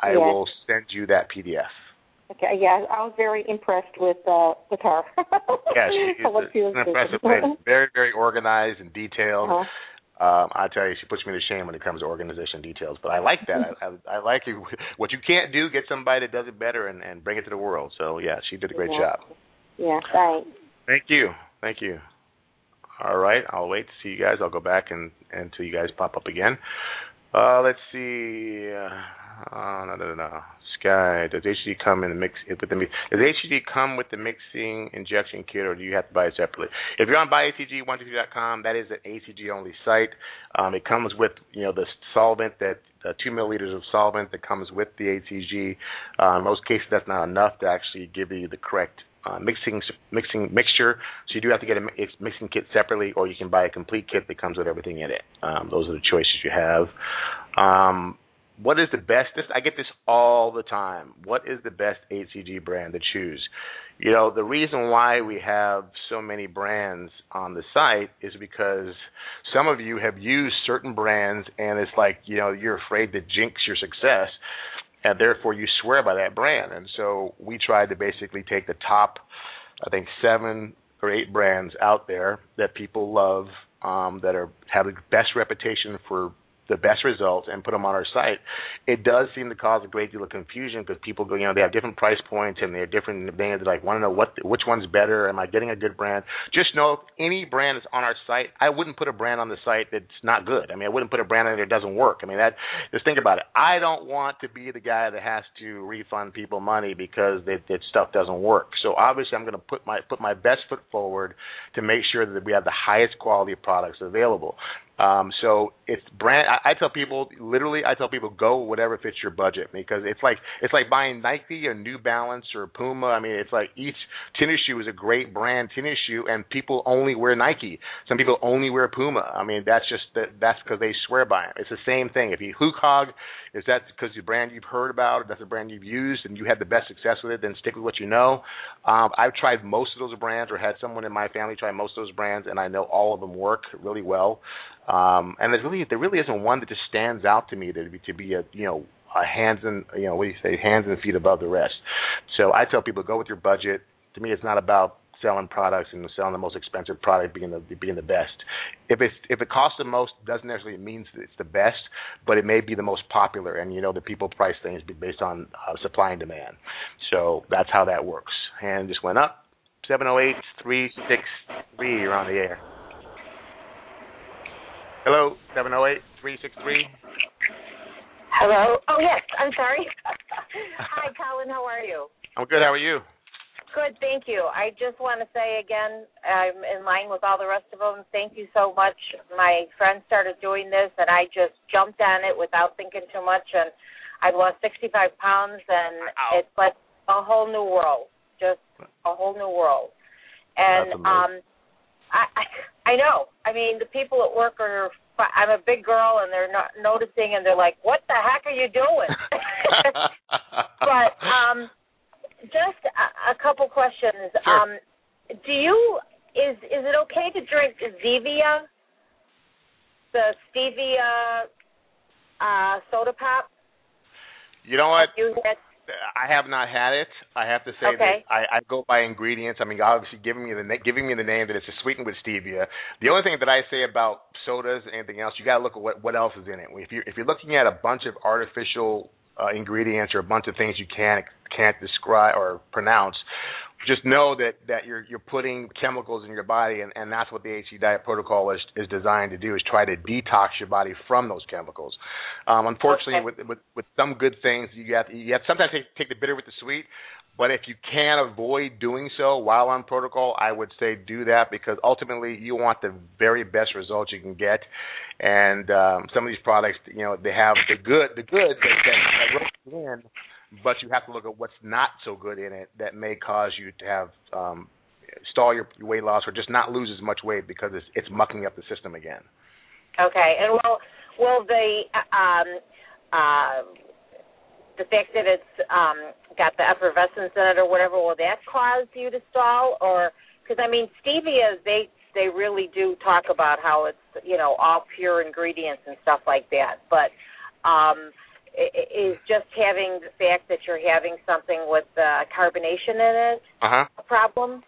Speaker 3: I
Speaker 7: Yes.
Speaker 3: will send you that PDF.
Speaker 7: Okay, yeah, I was very impressed with uh with her.
Speaker 3: Yeah, she is
Speaker 7: What she
Speaker 3: an impressive lady. Very, very organized and detailed.
Speaker 7: Uh-huh.
Speaker 3: Um, I tell you, she puts me to shame when it comes to organization details. But I like that. I, I, I like it. What you can't do, get somebody that does it better and, and bring it to the world. So yeah, she did a great
Speaker 7: Yeah.
Speaker 3: job.
Speaker 7: Yeah, thanks.
Speaker 3: Thank you. Thank you. All right, I'll wait to see you guys. I'll go back and until you guys pop up again. Uh, let's see. Uh, no, no, no, no. Sky, does HCG come in the mix with the mix? Does HCG come with the mixing injection kit, or do you have to buy it separately? If you're on buyhcg123.com, that is an HCG only site. Um, it comes with you know the solvent that uh, two milliliters of solvent that comes with the HCG. Uh, in most cases, that's not enough to actually give you the correct uh, mixing mixing mixture. So you do have to get a mi- mixing kit separately, or you can buy a complete kit that comes with everything in it. Um, those are the choices you have. Um, what is the best? This, I get this all the time. What is the best HCG brand to choose? You know, the reason why we have so many brands on the site is because some of you have used certain brands, and it's like you know you're afraid to jinx your success and therefore you swear by that brand. And so we tried to basically take the top, I think seven or eight brands out there that people love, um, that are have the best reputation for the best results and put them on our site. It does seem to cause a great deal of confusion because people go, you know, they have different price points and they have different brands. They like want to know what which one's better. Am I getting a good brand? Just know if any brand is on our site, I wouldn't put a brand on the site that's not good. I mean, I wouldn't put a brand on there that doesn't work. I mean, that just think about it. I don't want to be the guy that has to refund people money because that, that stuff doesn't work. So obviously, I'm going to put my put my best foot forward to make sure that we have the highest quality products available. Um, so it's brand. I, I tell people literally, I tell people go whatever fits your budget because it's like it's like buying Nike or New Balance or Puma. I mean, it's like each tennis shoe is a great brand tennis shoe, and people only wear Nike. Some people only wear Puma. I mean, that's just that, that's because they swear by them. It's the same thing. If you hook hog, is that because the brand you've heard about, or that's the brand you've used, and you had the best success with it? Then stick with what you know. Um, I've tried most of those brands, or had someone in my family try most of those brands, and I know all of them work really well. Um, and there's really there really isn't one that just stands out to me to be to be a you know a hands and you know what do you say hands and feet above the rest. So I tell people go with your budget. To me, it's not about selling products and selling the most expensive product being the being the best. If it's if it costs the most, doesn't necessarily mean it's the best, but it may be the most popular. And you know the people price things based on uh, supply and demand. So that's how that works. Hand just went up. Seven zero eight three six three. You're on the air. Hello, seven zero eight three six three.
Speaker 8: Hello. Oh yes, I'm sorry. Hi, Colin. How are you?
Speaker 3: I'm good. How are you?
Speaker 8: Good, thank you. I just want to say again, I'm in line with all the rest of them. Thank you so much. My friend started doing this, and I just jumped on it without thinking too much, and I've lost 65 pounds, and
Speaker 3: Wow.
Speaker 8: it's like a whole new world, just a whole new world. And um, I, I I know. I mean, the people at work are. I'm a big girl, and they're not noticing, and they're like, "What the heck are you doing?" but um, just a, a couple questions.
Speaker 3: Sure.
Speaker 8: Um, do you is is it okay to drink Zevia, the stevia uh, soda pop?
Speaker 3: you know what?
Speaker 8: You had,
Speaker 3: I have not had it. I have to say
Speaker 8: Okay.
Speaker 3: that I, I go by ingredients. I mean, obviously giving me the na- giving me the name that it's sweetened with stevia. The only thing that I say about sodas and anything else, you got to look at what what else is in it. If you if you're looking at a bunch of artificial uh, ingredients or a bunch of things you can't can't describe or pronounce, just know that that you're you're putting chemicals in your body, and, and that's what the HCG diet protocol is is designed to do is try to detox your body from those chemicals. Um, unfortunately,
Speaker 8: Okay.
Speaker 3: with with with some good things, you have you have to sometimes take, take the bitter with the sweet. But if you can avoid doing so while on protocol, I would say do that because ultimately you want the very best results you can get. And um, some of these products, you know, they have the good, the good that, that, that in, but you have to look at what's not so good in it that may cause you to have um, stall your weight loss or just not lose as much weight because it's it's mucking up the system again.
Speaker 8: okay, and will will the um, uh, the fact that it's um, got the effervescence in it or whatever will that cause you to stall or because I mean stevia they they really do talk about how it's you know all pure ingredients and stuff like that but um is just having the fact that you're having something with uh, carbonation in it
Speaker 3: Uh huh.
Speaker 8: a problem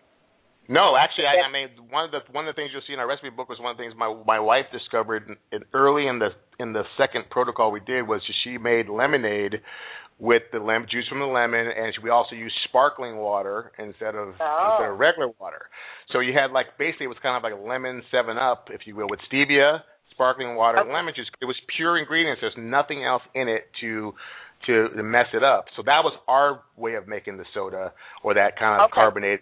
Speaker 3: No, actually, I, I mean one of the one of the things you'll see in our recipe book was one of the things my my wife discovered in, in early in the in the second protocol we did was she made lemonade with the lemon juice from the lemon, and we also used sparkling water instead of
Speaker 8: Oh.
Speaker 3: instead of regular water. So you had like basically it was kind of like a lemon Seven Up, if you will, with stevia, sparkling water, and lemon juice. It was pure ingredients. There's nothing else in it to to, to mess it up. So that was our way of making the soda or that kind of
Speaker 8: Okay.
Speaker 3: carbonated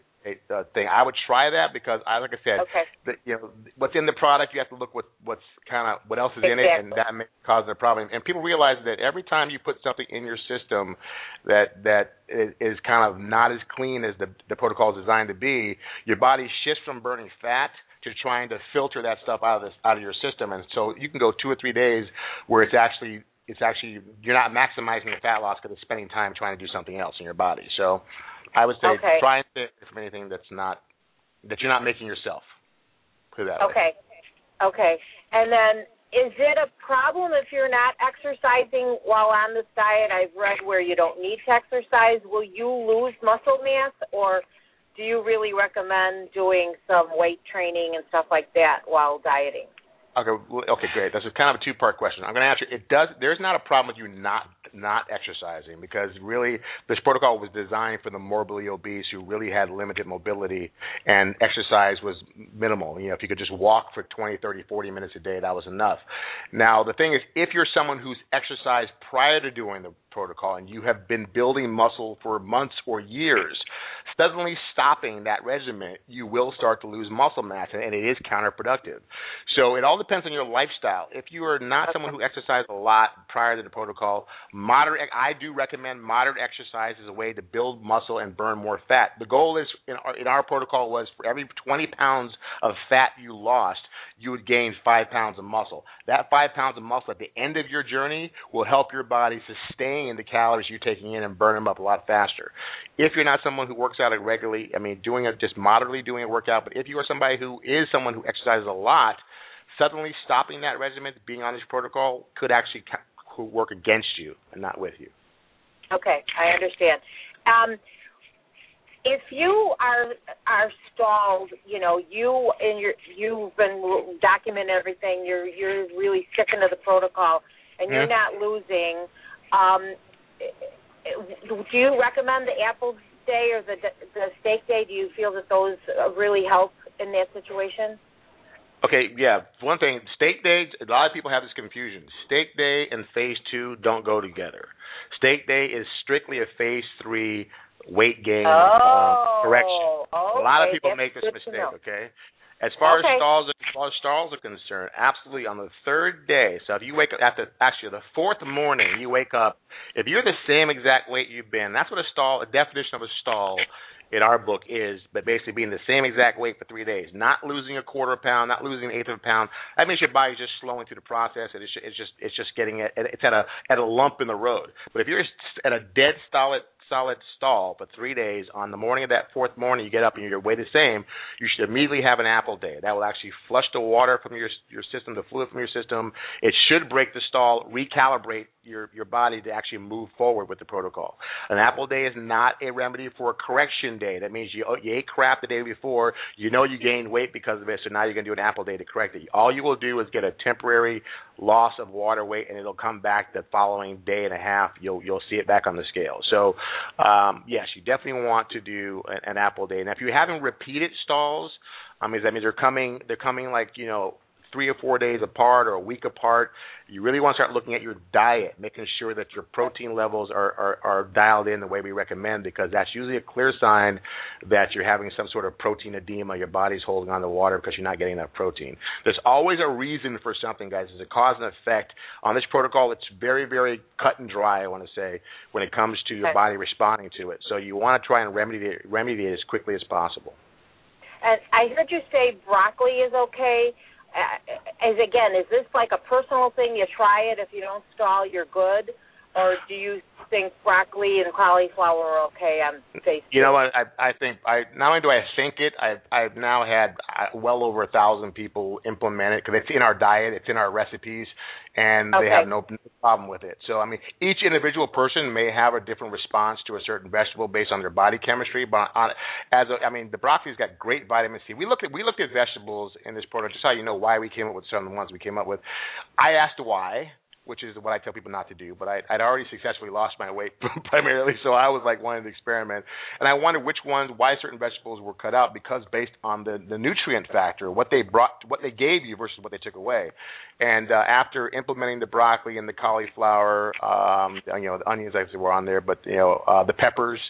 Speaker 3: uh, thing. I would try that because I like I said,
Speaker 8: okay
Speaker 3: the, you know what's in the product you have to look what what's kind of what else is in it and that may cause a problem and people realize that every time you put something in your system that that is, is kind of not as clean as the the protocol is designed to be your body shifts from burning fat to trying to filter that stuff out of this out of your system and so you can go two or three days where it's actually it's actually you're not maximizing the fat loss because it's spending time trying to do something else in your body so I would say
Speaker 8: Okay.
Speaker 3: try and stay from anything that's not that you're not making yourself. Put that way.
Speaker 8: Okay. Okay. And then is it a problem if you're not exercising while on this diet? I've read where you don't need to exercise. Will you lose muscle mass or do you really recommend doing some weight training and stuff like that while dieting?
Speaker 3: Okay, okay, great. That's a kind of a two-part question. I'm going to answer. It does. There's not a problem with you not not exercising because really this protocol was designed for the morbidly obese who really had limited mobility and exercise was minimal. You know, if you could just walk for 20, 30, 40 minutes a day, that was enough. Now the thing is, if you're someone who's exercised prior to doing the protocol and you have been building muscle for months or years, suddenly stopping that regimen, you will start to lose muscle mass, and it is counterproductive. So it all depends on your lifestyle. If you are not someone who exercised a lot prior to the protocol, moderate. I do recommend moderate exercise as a way to build muscle and burn more fat. The goal is in our, in our protocol was for every 20 pounds of fat you lost, you would gain five pounds of muscle. That five pounds of muscle at the end of your journey will help your body sustain the calories you're taking in and burn them up a lot faster. If you're not someone who works out regularly, I mean, doing it just moderately doing a workout, but if you are somebody who is someone who exercises a lot, suddenly stopping that regimen, being on this protocol, could actually work against you and not with you.
Speaker 8: Okay, I understand. Um, if you are are stalled, you know, you and your you've been documenting everything. You're you're really sticking to the protocol, and you're
Speaker 3: Mhm.
Speaker 8: not losing. Um, do you recommend the apple day or the the steak day? Do you feel that those uh, really help in that situation?
Speaker 3: Okay, yeah. One thing, steak day. A lot of people have this confusion. Steak day and phase two don't go together. Steak day is strictly a phase three weight gain
Speaker 8: oh,
Speaker 3: um, correction.
Speaker 8: Okay.
Speaker 3: A lot of people
Speaker 8: That's
Speaker 3: make this mistake. Okay. As far
Speaker 8: Okay.
Speaker 3: as stalls, far as stalls are concerned, absolutely on the third day. So if you wake up the actually the fourth morning, you wake up. If you're the same exact weight you've been, that's what a stall. A definition of a stall in our book is, but basically being the same exact weight for three days, not losing a quarter of a pound, not losing an eighth of a pound. That means your body's just slowing through the process, and it's just, it's just it's just getting it. It's at a at a lump in the road. But if you're at a dead solid solid stall for three days, on the morning of that fourth morning, you get up and you're way the same, you should immediately have an apple day. That will actually flush the water from your your system, the fluid from your system. It should break the stall, recalibrate your your body to actually move forward with the protocol. An apple day is not a remedy for a correction day. That means you you ate crap the day before, you know you gained weight because of it, so now you're going to do an apple day to correct it. All you will do is get a temporary loss of water weight, and it'll come back the following day and a half. You'll you'll see it back on the scale. So um, yes, you definitely want to do an, an apple day. Now, if you're having repeated stalls, I mean that means they're coming they're coming like you know three or four days apart or a week apart. You really want to start looking at your diet, making sure that your protein levels are, are, are dialed in the way we recommend because that's usually a clear sign that you're having some sort of protein edema. Your body's holding on to water because you're not getting enough protein. There's always a reason for something, guys. There's a cause and effect. On this protocol, it's very, very cut and dry, I want to say, when it comes to your body responding to it. So you want to try and remedy it, remedy it as quickly as possible.
Speaker 8: And I heard you say broccoli is okay. As again, is this like a personal thing? You try it. If you don't stall, you're good. Or do you think broccoli and cauliflower are okay on phase?
Speaker 3: You know what? I I think I not only do I think it, I've I've now had uh, well over a thousand people implement it because it's in our diet, it's in our recipes, and they have no, no problem with it. So I mean, each individual person may have a different response to a certain vegetable based on their body chemistry. But on as a, I mean, the broccoli's got great vitamin C. We looked at we looked at vegetables in this program just so you know why we came up with some of the ones we came up with. I asked why which is what I tell people not to do. But I, I'd already successfully lost my weight primarily, so I was like wanting to experiment. And I wondered which ones, why certain vegetables were cut out because based on the the nutrient factor, what they brought, what they gave you versus what they took away. And uh, after implementing the broccoli and the cauliflower, um, you know, the onions actually were on there, but you know, uh, the peppers.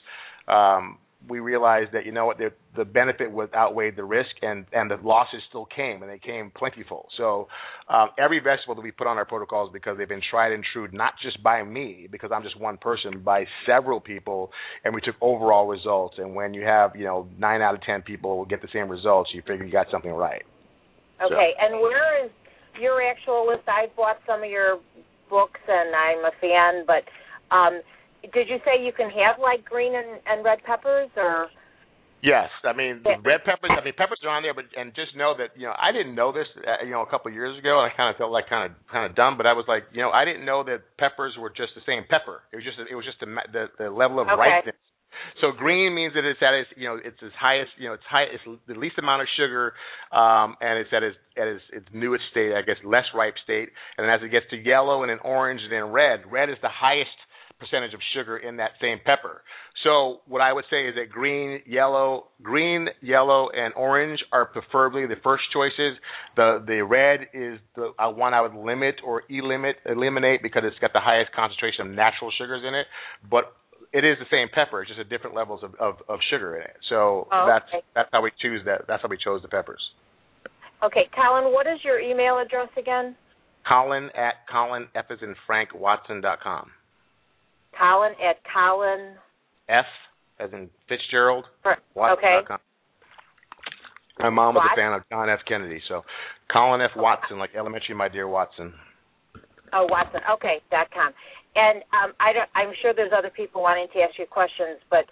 Speaker 3: Um, we realized that you know what the the benefit was outweighed the risk and and the losses still came and they came plentiful so um, every vegetable that we put on our protocols because they've been tried and true not just by me because I'm just one person by several people and we took overall results and when you have you know nine out of ten people will get the same results you figure you got something right
Speaker 8: Okay, and where is your actual list? I bought some of your books, and I'm a fan. But um, did you say you can have like green and, and red peppers, or
Speaker 3: Yes, I mean
Speaker 8: Yeah.
Speaker 3: red peppers. I mean peppers are on there, but and just know that you know I didn't know this uh, you know a couple of years ago. and I kind of felt like kind of kind of dumb, but I was like you know I didn't know that peppers were just the same pepper. It was just it was just the the, the level of
Speaker 8: Okay.
Speaker 3: ripeness. So green means that it's at its you know it's its highest you know it's high it's the least amount of sugar, um, and it's at its at its, its newest state I guess less ripe state, and as it gets to yellow and then orange and then red, red is the highest percentage of sugar in that same pepper. So what I would say is that green, yellow, green, yellow, and orange are preferably the first choices. The the red is the one I would limit or elimit eliminate because it's got the highest concentration of natural sugars in it. But it is the same pepper, it's just at different levels of, of, of sugar in it. So
Speaker 8: Oh,
Speaker 3: that's
Speaker 8: okay.
Speaker 3: that's how we choose that. That's how we chose the peppers.
Speaker 8: okay, Colin? What is your email address again?
Speaker 3: Colin at Colin
Speaker 8: Colin at Colin.
Speaker 3: F as in Fitzgerald
Speaker 8: Fr-
Speaker 3: Watson
Speaker 8: Okay.
Speaker 3: com. My mom was
Speaker 8: Wat-
Speaker 3: a fan of John F. Kennedy, so Colin F. Watson, like elementary, my dear Watson.
Speaker 8: Oh, Watson. Okay, dot com. And um, I don't, I'm sure there's other people wanting to ask you questions, but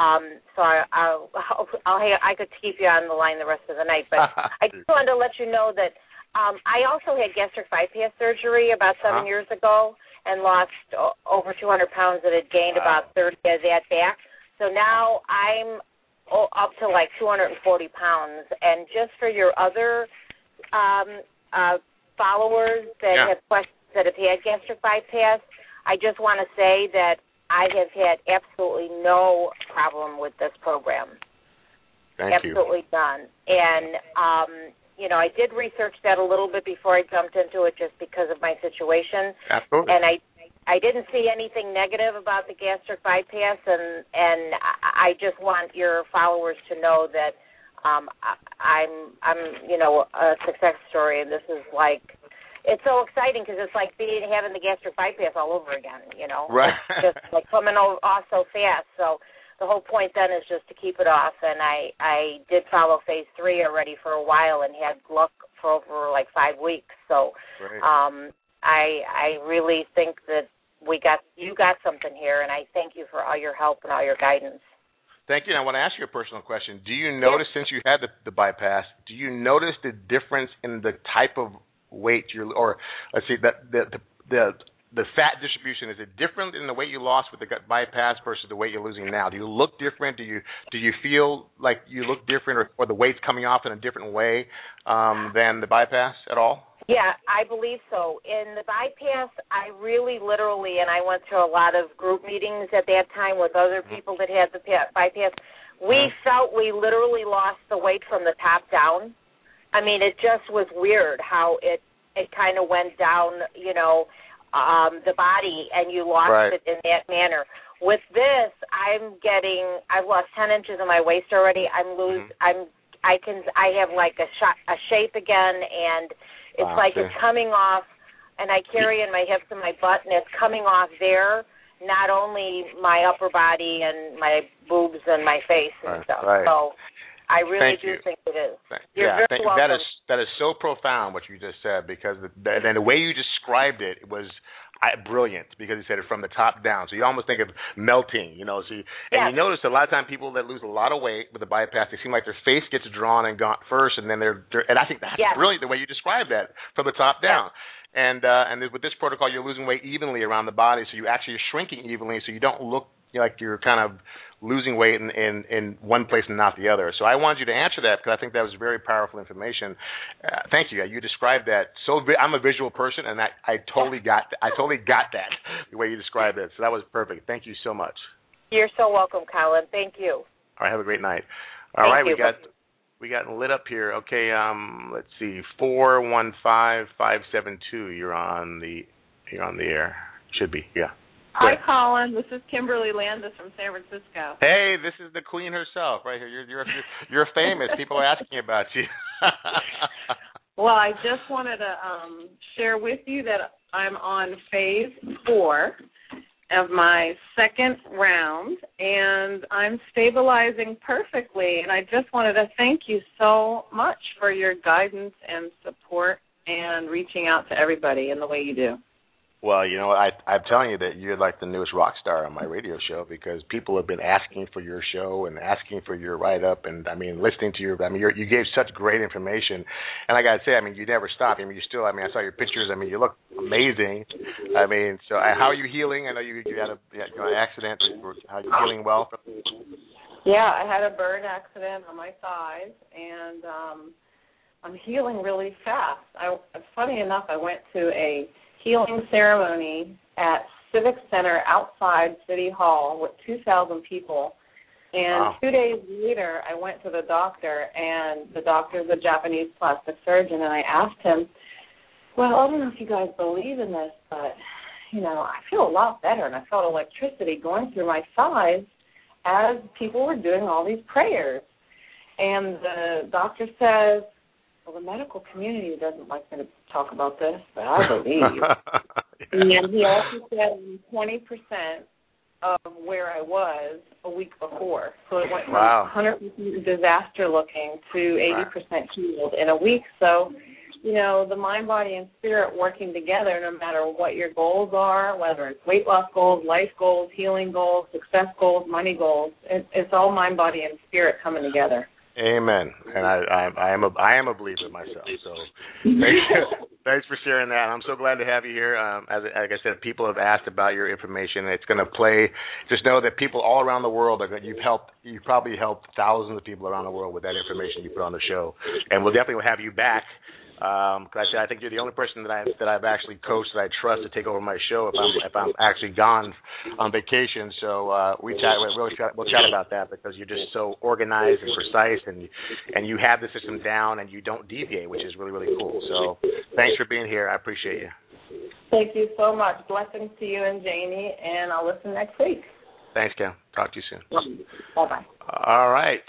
Speaker 8: um, so I, I'll, I'll, I'll, I could keep you on the line the rest of the night. But I just wanted to let you know that um, I also had gastric bypass surgery about 7
Speaker 3: Uh-huh.
Speaker 8: years ago and lost o- over 200 pounds and had gained
Speaker 3: Wow.
Speaker 8: about 30 of that back. So now I'm o- up to like 240 pounds. And just for your other um, uh, followers that
Speaker 3: Yeah.
Speaker 8: have questions that have had gastric bypass, I just want to say that I have had absolutely no problem with this program.
Speaker 3: Thank you.
Speaker 8: absolutely none. And um, you know, I did research that a little bit before I jumped into it, just because of my situation.
Speaker 3: Absolutely.
Speaker 8: And I I didn't see anything negative about the gastric bypass, and and I just want your followers to know that um, I, I'm I'm you know a success story, and this is like it's so exciting because it's like being having the gastric bypass all over again. You know,
Speaker 3: right?
Speaker 8: It's just like coming off so fast. So the whole point then is just to keep it off. And I I did follow phase three already for a while and had luck for over like five weeks. So
Speaker 3: right.
Speaker 8: um, I I really think that we got you got something here, and I thank you for all your help and all your guidance.
Speaker 3: Thank you. And I want to ask you a personal question. Do you notice, since you had the, the bypass, do you notice the difference in the type of weight you're, or let's see, that the, the the the fat distribution is it different in the weight you lost with the gut bypass versus the weight you're losing now? Do you look different? Do you do you feel like you look different, or, or the weight's coming off in a different way um, than the bypass at all?
Speaker 8: Yeah, I believe so. In the bypass, I really literally, and I went to a lot of group meetings at that time with other
Speaker 3: Mm-hmm.
Speaker 8: people that had the bypass. We
Speaker 3: Mm-hmm.
Speaker 8: felt we literally lost the weight from the top down. I mean, it just was weird how it it kind of went down, you know, um the body and you lost
Speaker 3: Right.
Speaker 8: it in that manner. With this, I'm getting I've lost 10 inches of my waist already. I'm lose
Speaker 3: Mhm.
Speaker 8: I'm I can I have like a shot a shape again and it's
Speaker 3: Wow,
Speaker 8: like
Speaker 3: okay.
Speaker 8: it's coming off and I carry in my hips and my butt and it's coming off there not only my upper body and my boobs and my face and
Speaker 3: Right,
Speaker 8: stuff.
Speaker 3: right.
Speaker 8: So I really
Speaker 3: Thank
Speaker 8: do
Speaker 3: you.
Speaker 8: think it is. You're
Speaker 3: yeah, thank. That is that is so profound what you just said because the, the, and the way you described it was I, brilliant because you said it from the top down. So you almost think of melting, you know. So you, and
Speaker 8: Yes.
Speaker 3: you notice a lot of times people that lose a lot of weight with the bypass, they seem like their face gets drawn and gaunt first, and then they're, they're and I think that's
Speaker 8: Yes.
Speaker 3: brilliant the way you described that from the top down. And uh, and with this protocol, you're losing weight evenly around the body, so you actually are shrinking evenly, so you don't look like you're kind of losing weight in, in in one place and not the other. So I wanted you to answer that because I think that was very powerful information. Uh, thank you. You described that so. Vi- I'm a visual person, and I I totally got I totally got that the way you described it. So that was perfect. Thank you so much.
Speaker 8: You're so welcome, Colin. Thank you.
Speaker 3: All right, have a great night. All
Speaker 8: Thank
Speaker 3: right,
Speaker 8: you.
Speaker 3: we got we got lit up here. Okay, um, let's see, four one five five seven two. You're on the you're on the air. Should be, yeah.
Speaker 9: Hi. Colin. This is Kimberly Landis from San Francisco.
Speaker 3: Hey, this is the queen herself, right here. You're you're you're famous. People are asking about you.
Speaker 9: Well, I just wanted to um, share with you that I'm on phase four of my second round, and I'm stabilizing perfectly. And I just wanted to thank you so much for your guidance and support and reaching out to everybody in the way you do.
Speaker 3: Well, you know, I I'm telling you that you're like the newest rock star on my radio show because people have been asking for your show and asking for your write up and I mean listening to your I mean you're, you gave such great information. And I got to say I mean you never stop. I mean you still I mean I saw your pictures. I mean you look amazing. I mean so uh, how are you healing? I know you you had a you had an accident. How are you healing well?
Speaker 9: Yeah, I had a burn accident on my thighs, and um, I'm healing really fast. I, funny enough, I went to a healing ceremony at Civic Center outside City Hall with 2,000 people. And
Speaker 3: Wow.
Speaker 9: two days later, I went to the doctor, and the doctor's a Japanese plastic surgeon, and I asked him, "Well, I don't know if you guys believe in this, but you know, I feel a lot better, and I felt electricity going through my thighs as people were doing all these prayers." And the doctor says, "Well, the medical community doesn't like me to talk about this, but I believe." And he also said I'm 20% of where I was a week before. So it went from
Speaker 3: Wow.
Speaker 9: 100% disaster looking to 80% healed in a week. So, you know, the mind, body, and spirit working together, no matter what your goals are, whether it's weight loss goals, life goals, healing goals, success goals, money goals, it, it's all mind, body, and spirit coming together.
Speaker 3: Amen. And I, I, I am a, I am a believer myself. So, thanks, thanks for sharing that. I'm so glad to have you here. Um, as, like I said, people have asked about your information. It's going to play. Just know that people all around the world are. Going, you've helped. You've probably helped thousands of people around the world with that information you put on the show, and we'll definitely have you back. Um, 'cause I, I think you're the only person that I that I've actually coached that I trust to take over my show if I'm if I'm actually gone on vacation. So uh, we chat. We'll, chat, we'll chat about that because you're just so organized and precise, and and you have the system down, and you don't deviate, which is really really cool. So thanks for being here. I appreciate you.
Speaker 9: Thank you so much. Blessings to you and Janie, and I'll listen next week.
Speaker 3: Thanks, Kim. Talk to you soon.
Speaker 9: Bye bye.
Speaker 3: All right.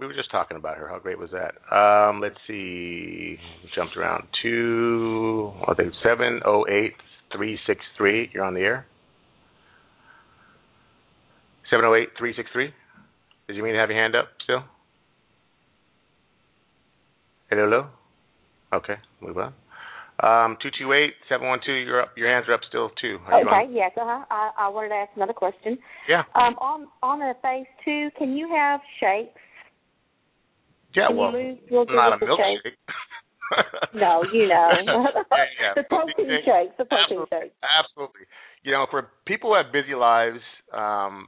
Speaker 3: We were just talking about her. How great was that? Um, let's see. Jumped around to I think seven oh eight three six three. You're on the air. Seven oh eight three six three. Did you mean to have your hand up still? Hello, hello. Okay, move on. Um, two two eight seven one two. You're up. Your hands are up still too. Are you
Speaker 7: Okay,
Speaker 3: on?
Speaker 7: yes, uh-huh. I, I wanted to ask another question.
Speaker 3: Yeah.
Speaker 7: Um, on on a phase two, can you have shakes?
Speaker 3: Yeah. Well,
Speaker 7: good
Speaker 3: not a milkshake.
Speaker 7: No, you know.
Speaker 3: yeah, yeah.
Speaker 7: the protein
Speaker 3: Protein
Speaker 7: shakes, the protein
Speaker 3: Absolutely.
Speaker 7: shakes.
Speaker 3: Absolutely. You know, for people who have busy lives, um,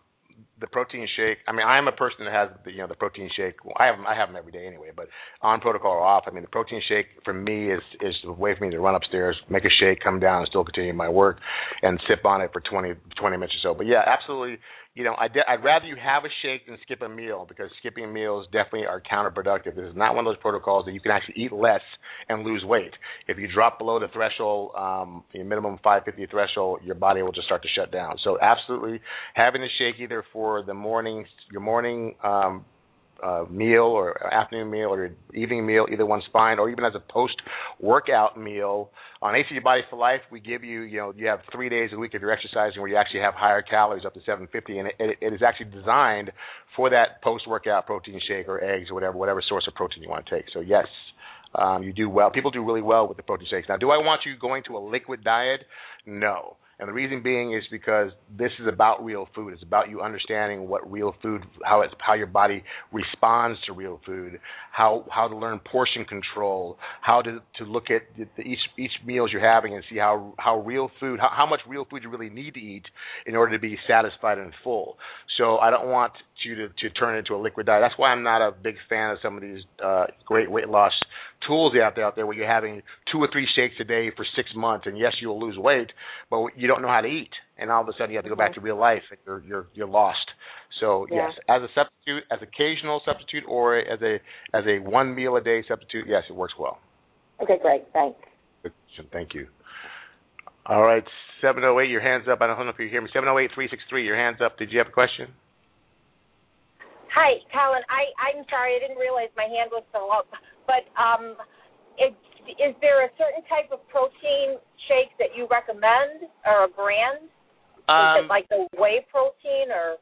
Speaker 3: the protein shake. I mean, I'm a person that has the you know the protein shake. Well, I have I have them every day anyway, but on protocol or off. I mean, the protein shake for me is is a way for me to run upstairs, make a shake, come down, and still continue my work, and sip on it for 20 20 minutes or so. But yeah, absolutely. You know, I'd, I'd rather you have a shake than skip a meal because skipping meals definitely are counterproductive. This is not one of those protocols that you can actually eat less and lose weight. If you drop below the threshold, um, the minimum 550 threshold, your body will just start to shut down. So absolutely having a shake either for the morning, your morning um, uh, meal or afternoon meal or evening meal, either one's fine, or even as a post-workout meal. On HCG Body for Life, we give you, you know, you have three days a week if you're exercising where you actually have higher calories up to 750, and it, it, is actually designed for that post-workout protein shake or eggs or whatever, whatever source of protein you want to take. So yes, um, you do well. People do really well with the protein shakes. Now, do I want you going to a liquid diet? No. And the reason being is because this is about real food. It's about you understanding what real food, how it's, how your body responds to real food, how how to learn portion control, how to to look at the, the each each meals you're having and see how how real food, how, how much real food you really need to eat in order to be satisfied and full. So I don't want you to to turn it into a liquid diet. That's why I'm not a big fan of some of these uh, great weight loss tools out there, out there where you're having two or three shakes a day for six months, and yes, you'll lose weight, but you don't know how to eat, and all of a sudden you have to go back to real life, and you're you're you're lost. So
Speaker 7: Yeah.
Speaker 3: yes, as a substitute, as occasional substitute, or as a as a one meal a day substitute, yes, it works well.
Speaker 7: Okay, great. Thanks.
Speaker 3: Thank you. All right, seven oh eight, your hands up. I don't know if you hear me. Seven oh eight three six three, your hands up. Did you have a question?
Speaker 8: Hi, Colin. I I'm sorry, I didn't realize my hand was still up. But um, is is there a certain type of protein shake that you recommend, or a brand? is
Speaker 3: Um,
Speaker 8: it like the whey protein, or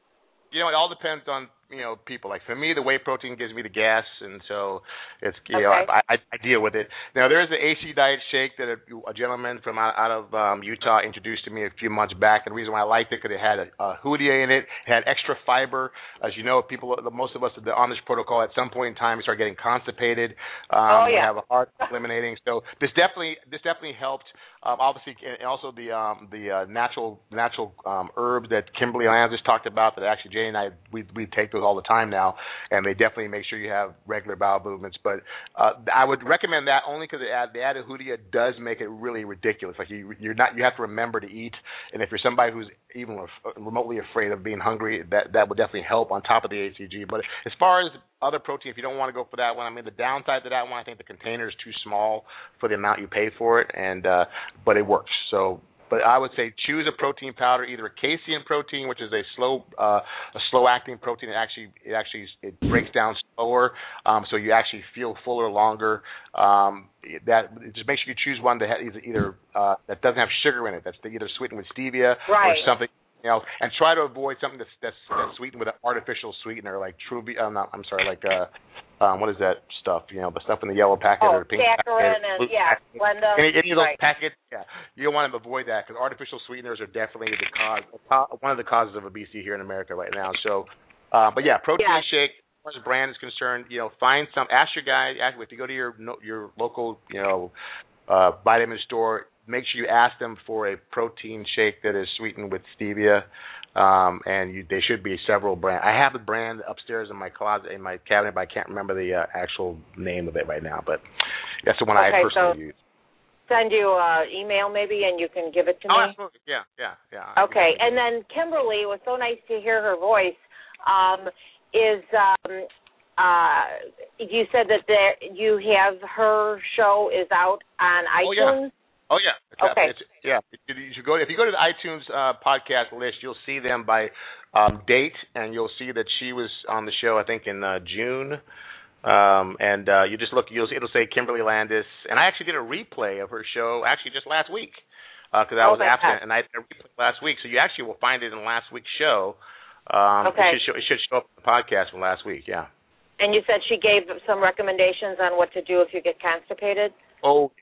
Speaker 3: you know, it all depends on you know people. Like for me, the whey protein gives me the gas, and so it's you know I, I, I deal with it. Now there is an HCG diet shake that a, a gentleman from out, out of um, Utah introduced to me a few months back, and the reason why I liked it because it had a, a Hoodia in it, it had extra fiber. As you know, people, most of us that are on this protocol at some point in time start getting constipated. Um,
Speaker 8: Oh, yeah.
Speaker 3: We have a hard eliminating. So this definitely this definitely helped. Um, obviously, and also the um, the uh, natural natural um, herbs that Kimberly Landis talked about. That actually Jane and I we we take those all the time now, and they definitely make sure you have regular bowel movements. But uh, I would recommend that only because the, the added Hoodia does make it really ridiculous. Like you you're not you have to remember to eat, and if you're somebody who's even remotely afraid of being hungry, that that would definitely help on top of the HCG. But as far as other protein, if you don't want to go for that one, I mean the downside to that one, I think the container is too small for the amount you pay for it, and uh, but it works. So, but I would say choose a protein powder, either a casein protein, which is a slow uh, a slow acting protein. It actually it actually it breaks down slower, um, so you actually feel fuller longer. Um, that just make sure you choose one that has either, either uh, that doesn't have sugar in it. That's either sweetened with stevia or something you know, and try to avoid something that's that's, that's sweetened with an artificial sweetener like Truvia. I'm not. I'm sorry, like uh, um, what is that stuff? You know, the stuff in the yellow packet
Speaker 8: oh,
Speaker 3: or pink packet,
Speaker 8: and yeah. Splenda.
Speaker 3: Any, any of those
Speaker 8: right.
Speaker 3: packets, yeah, you don't want to avoid that because artificial sweeteners are definitely the cause, one of the causes of obesity here in America right now. So, uh, but yeah, protein
Speaker 8: Yeah.
Speaker 3: shake. As far as brand is concerned, you know, find some. Ask your guy. Ask if you go to your your local, you know, uh, vitamin store. Make sure you ask them for a protein shake that is sweetened with stevia, um, and you, they should be several brands. I have a brand upstairs in my closet in my cabinet, but I can't remember the uh, actual name of it right now. But that's the one I
Speaker 8: Okay,
Speaker 3: personally
Speaker 8: so-
Speaker 3: use.
Speaker 8: Send you uh email maybe, and you can give it to me.
Speaker 3: Oh,
Speaker 8: me.
Speaker 3: absolutely. Yeah, yeah, yeah.
Speaker 8: Okay, and then Kimberly, it was so nice to hear her voice. Um, is um, uh, you said that there you have her show is out on
Speaker 3: Oh, yeah. Oh yeah.
Speaker 8: Okay.
Speaker 3: It's, yeah. You should go if you go to the iTunes uh, podcast list, you'll see them by um, date, and you'll see that she was on the show. I think in uh, June. Um, and uh, you just look, you'll see, it'll say Kimberly Landis, and I actually did a replay of her show actually just last week because I
Speaker 8: Oh,
Speaker 3: was absent,
Speaker 8: God.
Speaker 3: and I did a replay last week. So you actually will find it in last week's show. Um,
Speaker 8: Okay.
Speaker 3: It should, show, it should show up in the podcast from last week. Yeah.
Speaker 8: And you said she gave some recommendations on what to do if you get constipated.
Speaker 3: Oh,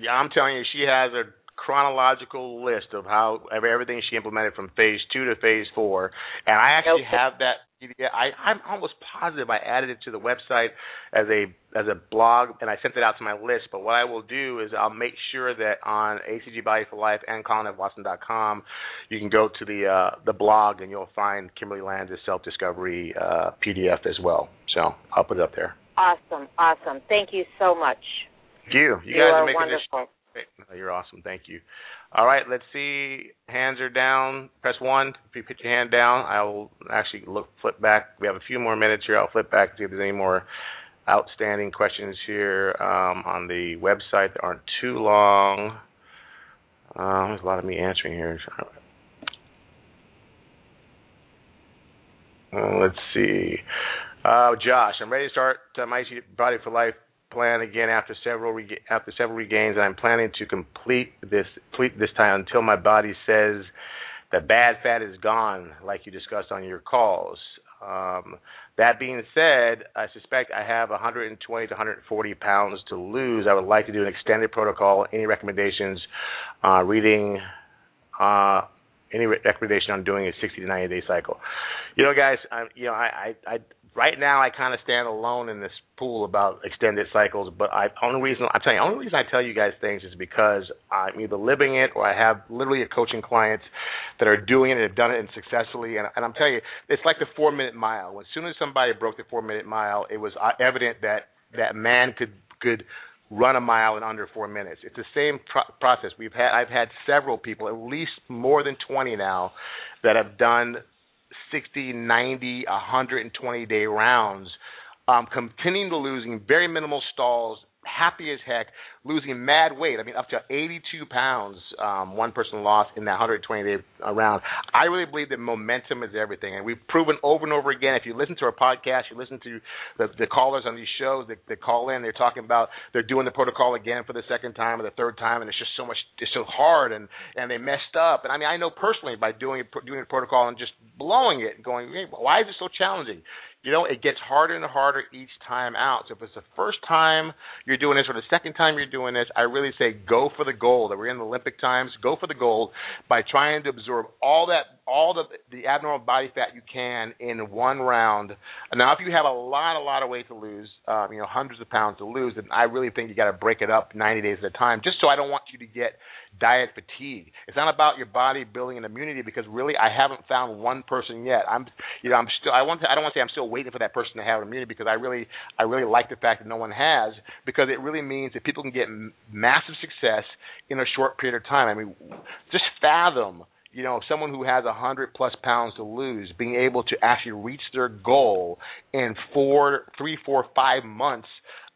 Speaker 3: yeah, I'm telling you, she has a chronological list of how of everything she implemented from phase two to phase four, and I actually
Speaker 8: Okay.
Speaker 3: have that. Yeah, I, I'm almost positive I added it to the website as a as a blog, and I sent it out to my list. But what I will do is I'll make sure that on HCG Body for Life and ColinFWatson.com, you can go to the uh, the blog and you'll find Kimberly Landis self discovery uh, PDF as well. So I'll put it up there.
Speaker 8: Awesome, awesome. Thank you so much.
Speaker 3: Thank you. You,
Speaker 8: You
Speaker 3: guys
Speaker 8: are
Speaker 3: are making this
Speaker 8: wonderful.
Speaker 3: No, You're awesome. Thank you. All right, let's see. Hands are down. Press one. If you put your hand down, I will actually look flip back. We have a few more minutes here. I'll flip back to see if there's any more outstanding questions here um, on the website that aren't too long. Um, there's a lot of me answering here. Uh, let's see. Uh, Josh, I'm ready to start uh, my Body for Life plan again after several rega- after several regains, I'm planning to complete this complete this time until my body says the bad fat is gone, like you discussed on your calls. Um, that being said, I suspect I have 120 to 140 pounds to lose. I would like to do an extended protocol. Any recommendations? Uh, reading. Uh, any re- recommendation on doing a 60 to 90 day cycle? You know, guys, I, you know, I, I, I right now I kind of stand alone in this pool about extended cycles. But I only reason I'm telling you, only reason I tell you guys things is because I'm either living it or I have literally a coaching clients that are doing it and have done it and successfully. And, and I'm telling you, it's like the four minute mile. As soon as somebody broke the four minute mile, it was uh, evident that that man could could run a mile in under four minutes. It's the same pro- process. We've had I've had several people, at least more than 20 now, that have done 60, 90, 120 day rounds, um, continuing to losing very minimal stalls, happy as heck, losing mad weight. I mean, up to 82 pounds. Um, one person lost in that 120 day round. I really believe that momentum is everything, and we've proven over and over again. If you listen to our podcast, you listen to the, the callers on these shows that, that call in, they're talking about they're doing the protocol again for the second time or the third time, and it's just so much, it's so hard, and and they messed up. And I mean, I know personally by doing doing the protocol and just blowing it, going, hey, why is it so challenging? You know, it gets harder and harder each time out. So if it's the first time you're doing this or the second time you're doing this, I really say go for the gold. We're in the Olympic times. Go for the gold by trying to absorb all that, all the the abnormal body fat you can in one round. Now, if you have a lot, a lot of weight to lose, um, you know, hundreds of pounds to lose, then I really think you got to break it up 90 days at a time. Just so I don't want you to get diet fatigue. It's not about your body building an immunity because really I haven't found one person yet. I'm you know I'm still I want to I don't want to say I'm still waiting for that person to have an immunity because I really I really like the fact that no one has because it really means that people can get m- massive success in a short period of time. I mean just fathom you know, someone who has a hundred plus pounds to lose, being able to actually reach their goal in four, three, four, five months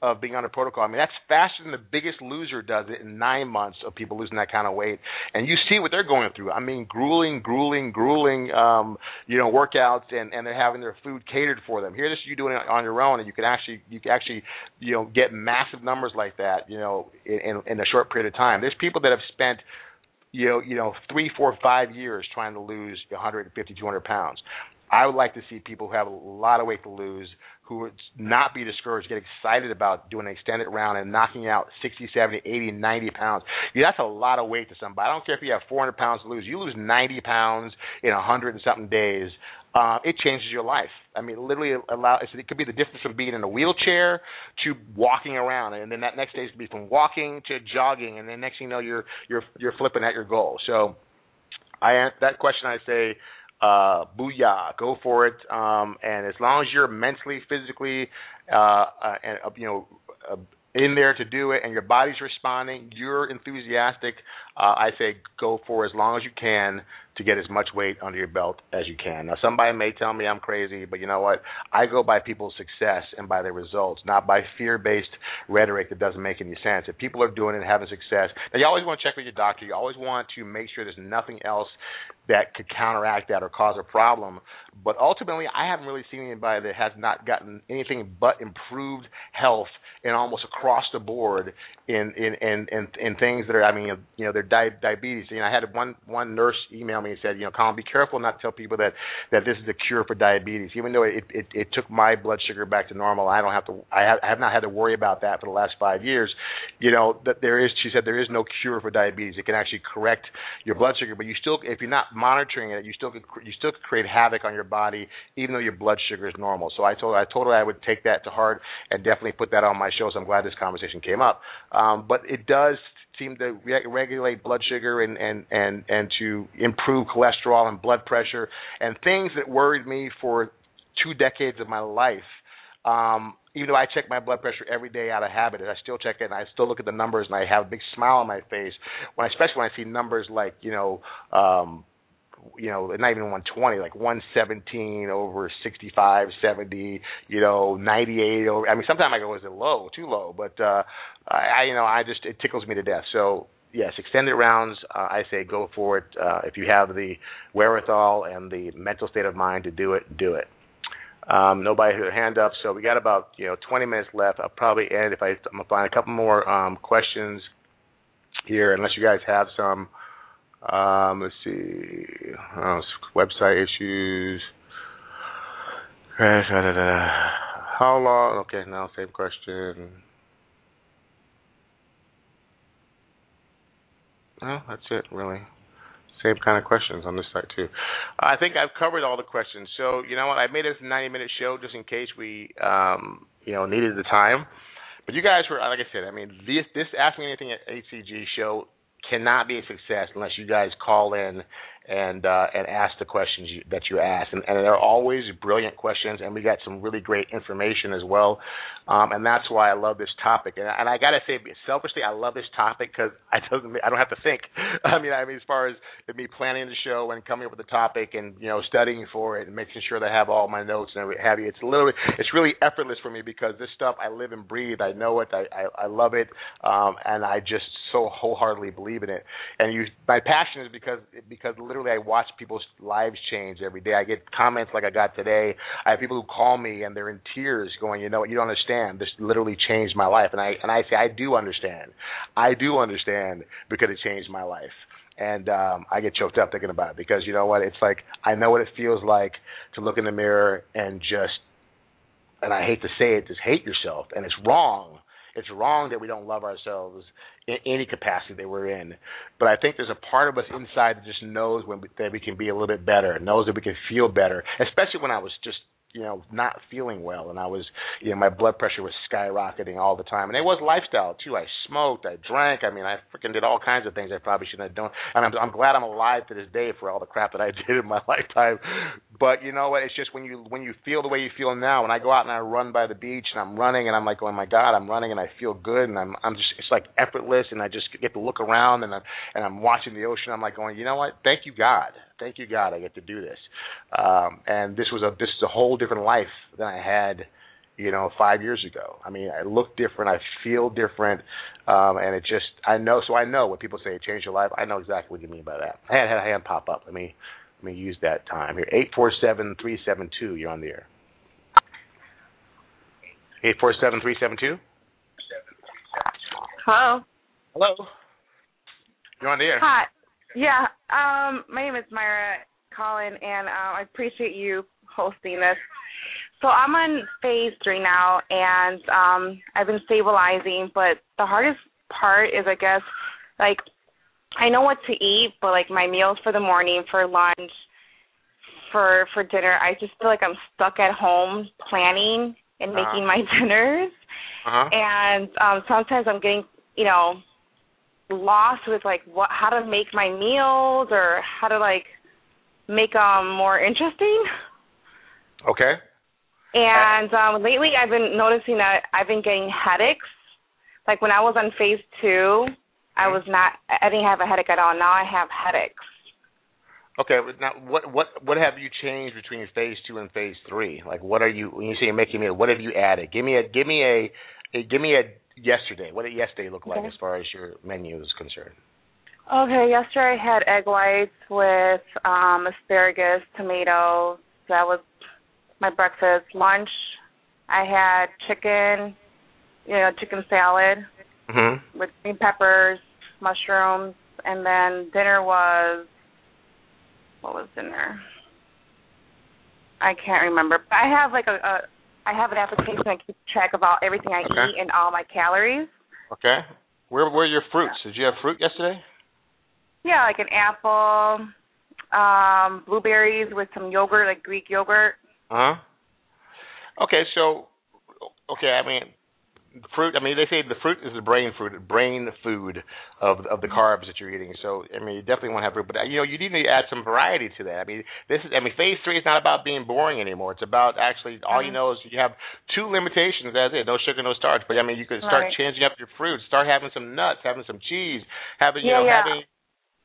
Speaker 3: of being on a protocol. I mean, that's faster than the biggest loser does it in nine months of people losing that kind of weight. And you see what they're going through. I mean, grueling, grueling, grueling, um, you know, workouts, and and they're having their food catered for them. Here, this you doing it on your own, and you can actually you can actually you know get massive numbers like that, you know, in, in a short period of time. There's people that have spent you know, you know, three, four, five years trying to lose 150, 200 pounds. I would like to see people who have a lot of weight to lose, who would not be discouraged, get excited about doing an extended round and knocking out 60, 70, 80, 90 pounds. Yeah, that's a lot of weight to somebody. I don't care if you have 400 pounds to lose. You lose 90 pounds in 100 and something days. Uh, it changes your life. I mean, literally allow. It could be the difference from being in a wheelchair to walking around, and then that next day could be from walking to jogging, and then next thing you know, you're you're you're flipping at your goal. So, I that question I say, uh, booyah, go for it. Um, and as long as you're mentally, physically, uh, uh, and uh, you know. Uh, in there to do it and your body's responding, you're enthusiastic, uh, I say go for as long as you can to get as much weight under your belt as you can. Now, somebody may tell me I'm crazy, but you know what? I go by people's success and by their results, not by fear-based rhetoric that doesn't make any sense. If people are doing it and having success, now you always want to check with your doctor. You always want to make sure there's nothing else that could counteract that or cause a problem. But ultimately, I haven't really seen anybody that has not gotten anything but improved health and almost across the board in in in in, in things that are. I mean, you know, their di- diabetes. You know, I had one one nurse email me and said, you know, Colin, be careful not to tell people that that this is the cure for diabetes, even though it it, it took my blood sugar back to normal. I don't have to. I have, I have not had to worry about that for the last five years. You know, that there is. She said there is no cure for diabetes. It can actually correct your blood sugar, but you still, if you're not monitoring it, you still could, you still could create havoc on your body, even though your blood sugar is normal. So I told I told her I would take that to heart and definitely put that on my show. So I'm glad this conversation came up. Um, but it does seem to re- regulate blood sugar and, and and and to improve cholesterol and blood pressure and things that worried me for two decades of my life. Um, even though I check my blood pressure every day out of habit, I still check it and I still look at the numbers and I have a big smile on my face when, especially when I see numbers like you know um, you know, not even 120, like 117 over 65, 70, you know, 98 over. I mean, sometimes I go, is it low, too low? But uh, I, you know, I just it tickles me to death. So yes, extended rounds. Uh, I say go for it. Uh, if you have the wherewithal and the mental state of mind to do it, do it. Um, nobody had their hand up, so we got about you know 20 minutes left. I'll probably end if I, I'm gonna find a couple more um, questions here, unless you guys have some. Um, let's see. Oh, website issues. crash How long? Okay, now same question. Well, that's it, really. Same kind of questions on this site too. I think I've covered all the questions. So you know what? I made this a 90-minute show just in case we, um, you know, needed the time. But you guys were, like I said, I mean, this this Ask Me Anything at HCG show cannot be a success unless you guys call in and uh, and ask the questions you, that you ask, and, and they're always brilliant questions, and we got some really great information as well, um, and that's why I love this topic. And, and I gotta say, selfishly, I love this topic because I doesn't I don't have to think. I mean, I mean, as far as me planning the show and coming up with the topic and you know studying for it and making sure that I have all my notes and have you, it's literally it's really effortless for me because this stuff I live and breathe. I know it. I I, I love it, um, and I just so wholeheartedly believe in it. And you, my passion is because because literally I watch people's lives change every day. I get comments like I got today. I have people who call me and they're in tears, going, you know what, you don't understand. This literally changed my life, and I and I say I do understand. I do understand because it changed my life and um I get choked up thinking about it because you know what it's like I know what it feels like to look in the mirror and just and I hate to say it just hate yourself and it's wrong it's wrong that we don't love ourselves in any capacity that we're in. But I think there's a part of us inside that just knows when we, that we can be a little bit better, knows that we can feel better. Especially when I was just you know not feeling well. And I was you know my blood pressure was skyrocketing all the time. And it was lifestyle too. I smoked I drank. I mean I freaking did all kinds of things I probably shouldn't have done. And I'm I'm glad I'm alive to this day for all the crap that I did in my lifetime. But you know what? It's just when you when you feel the way you feel now when I go out and I run by the beach and I'm running and I'm like oh my god I'm running and I feel good. And I'm I'm just it's like effortless and I just get to look around and I'm and I'm watching the ocean. I'm like going you know what? Thank you God thank you God I get to do this um and this was a this is a whole different life than I had, you know, five years ago. I mean, I look different, I feel different, um, and it just I know. So I know when people say it changed your life, I know exactly what you mean by that. I had, had a hand pop up. Let me let me use that time here. Eight four seven three seven two. You're on the air. Eight four seven three seven two.
Speaker 10: Hello.
Speaker 3: Hello. You're on the air.
Speaker 10: Hi. Yeah. Um, my name is Myra Colin, and uh, I appreciate you hosting this. So I'm on phase three now, and um, I've been stabilizing. But the hardest part is, I guess, like I know what to eat, but like my meals for the morning, for lunch, for for dinner, I just feel like I'm stuck at home planning and uh-huh. making my dinners.
Speaker 3: Uh-huh.
Speaker 10: And um sometimes I'm getting, you know, lost with like what how to make my meals or how to like make them more interesting.
Speaker 3: Okay.
Speaker 10: And um lately I've been noticing that I've been getting headaches. Like when I was on phase two, I was not. I didn't have a headache at all. Now I have headaches.
Speaker 3: Okay, but now what what what have you changed between phase two and phase three? Like, what are you when you say you're making meal? What have you added? Give me a give me a give me a yesterday. What did yesterday look like
Speaker 10: Okay.
Speaker 3: as far as your menu is concerned?
Speaker 10: Okay, yesterday I had egg whites with um asparagus, tomatoes. That was my breakfast. Lunch, I had chicken, you know, chicken salad
Speaker 3: Mm-hmm.
Speaker 10: with green peppers, mushrooms, and then dinner was what was dinner? I can't remember. But I have like a, a I have an application that keeps track of all everything I
Speaker 3: Okay.
Speaker 10: eat and all my calories.
Speaker 3: Okay. Where were your fruits? Did you have fruit yesterday?
Speaker 10: Yeah, like an apple, um, blueberries with some yogurt, like Greek yogurt.
Speaker 3: Uh huh. Okay, so okay, I mean, fruit. I mean, they say the fruit is the brain fruit, brain food of of the carbs that you're eating. So I mean, you definitely want to have fruit, but you know, you need to add some variety to that. I mean, this is. I mean, phase three is not about being boring anymore. It's about actually all you
Speaker 10: Mhm.
Speaker 3: know is you have two limitations. That's it. No sugar, no starch. But I mean, you could start
Speaker 10: Right.
Speaker 3: changing up your fruits. Start having some nuts, having some cheese, having you
Speaker 10: Yeah,
Speaker 3: know,
Speaker 10: yeah.
Speaker 3: having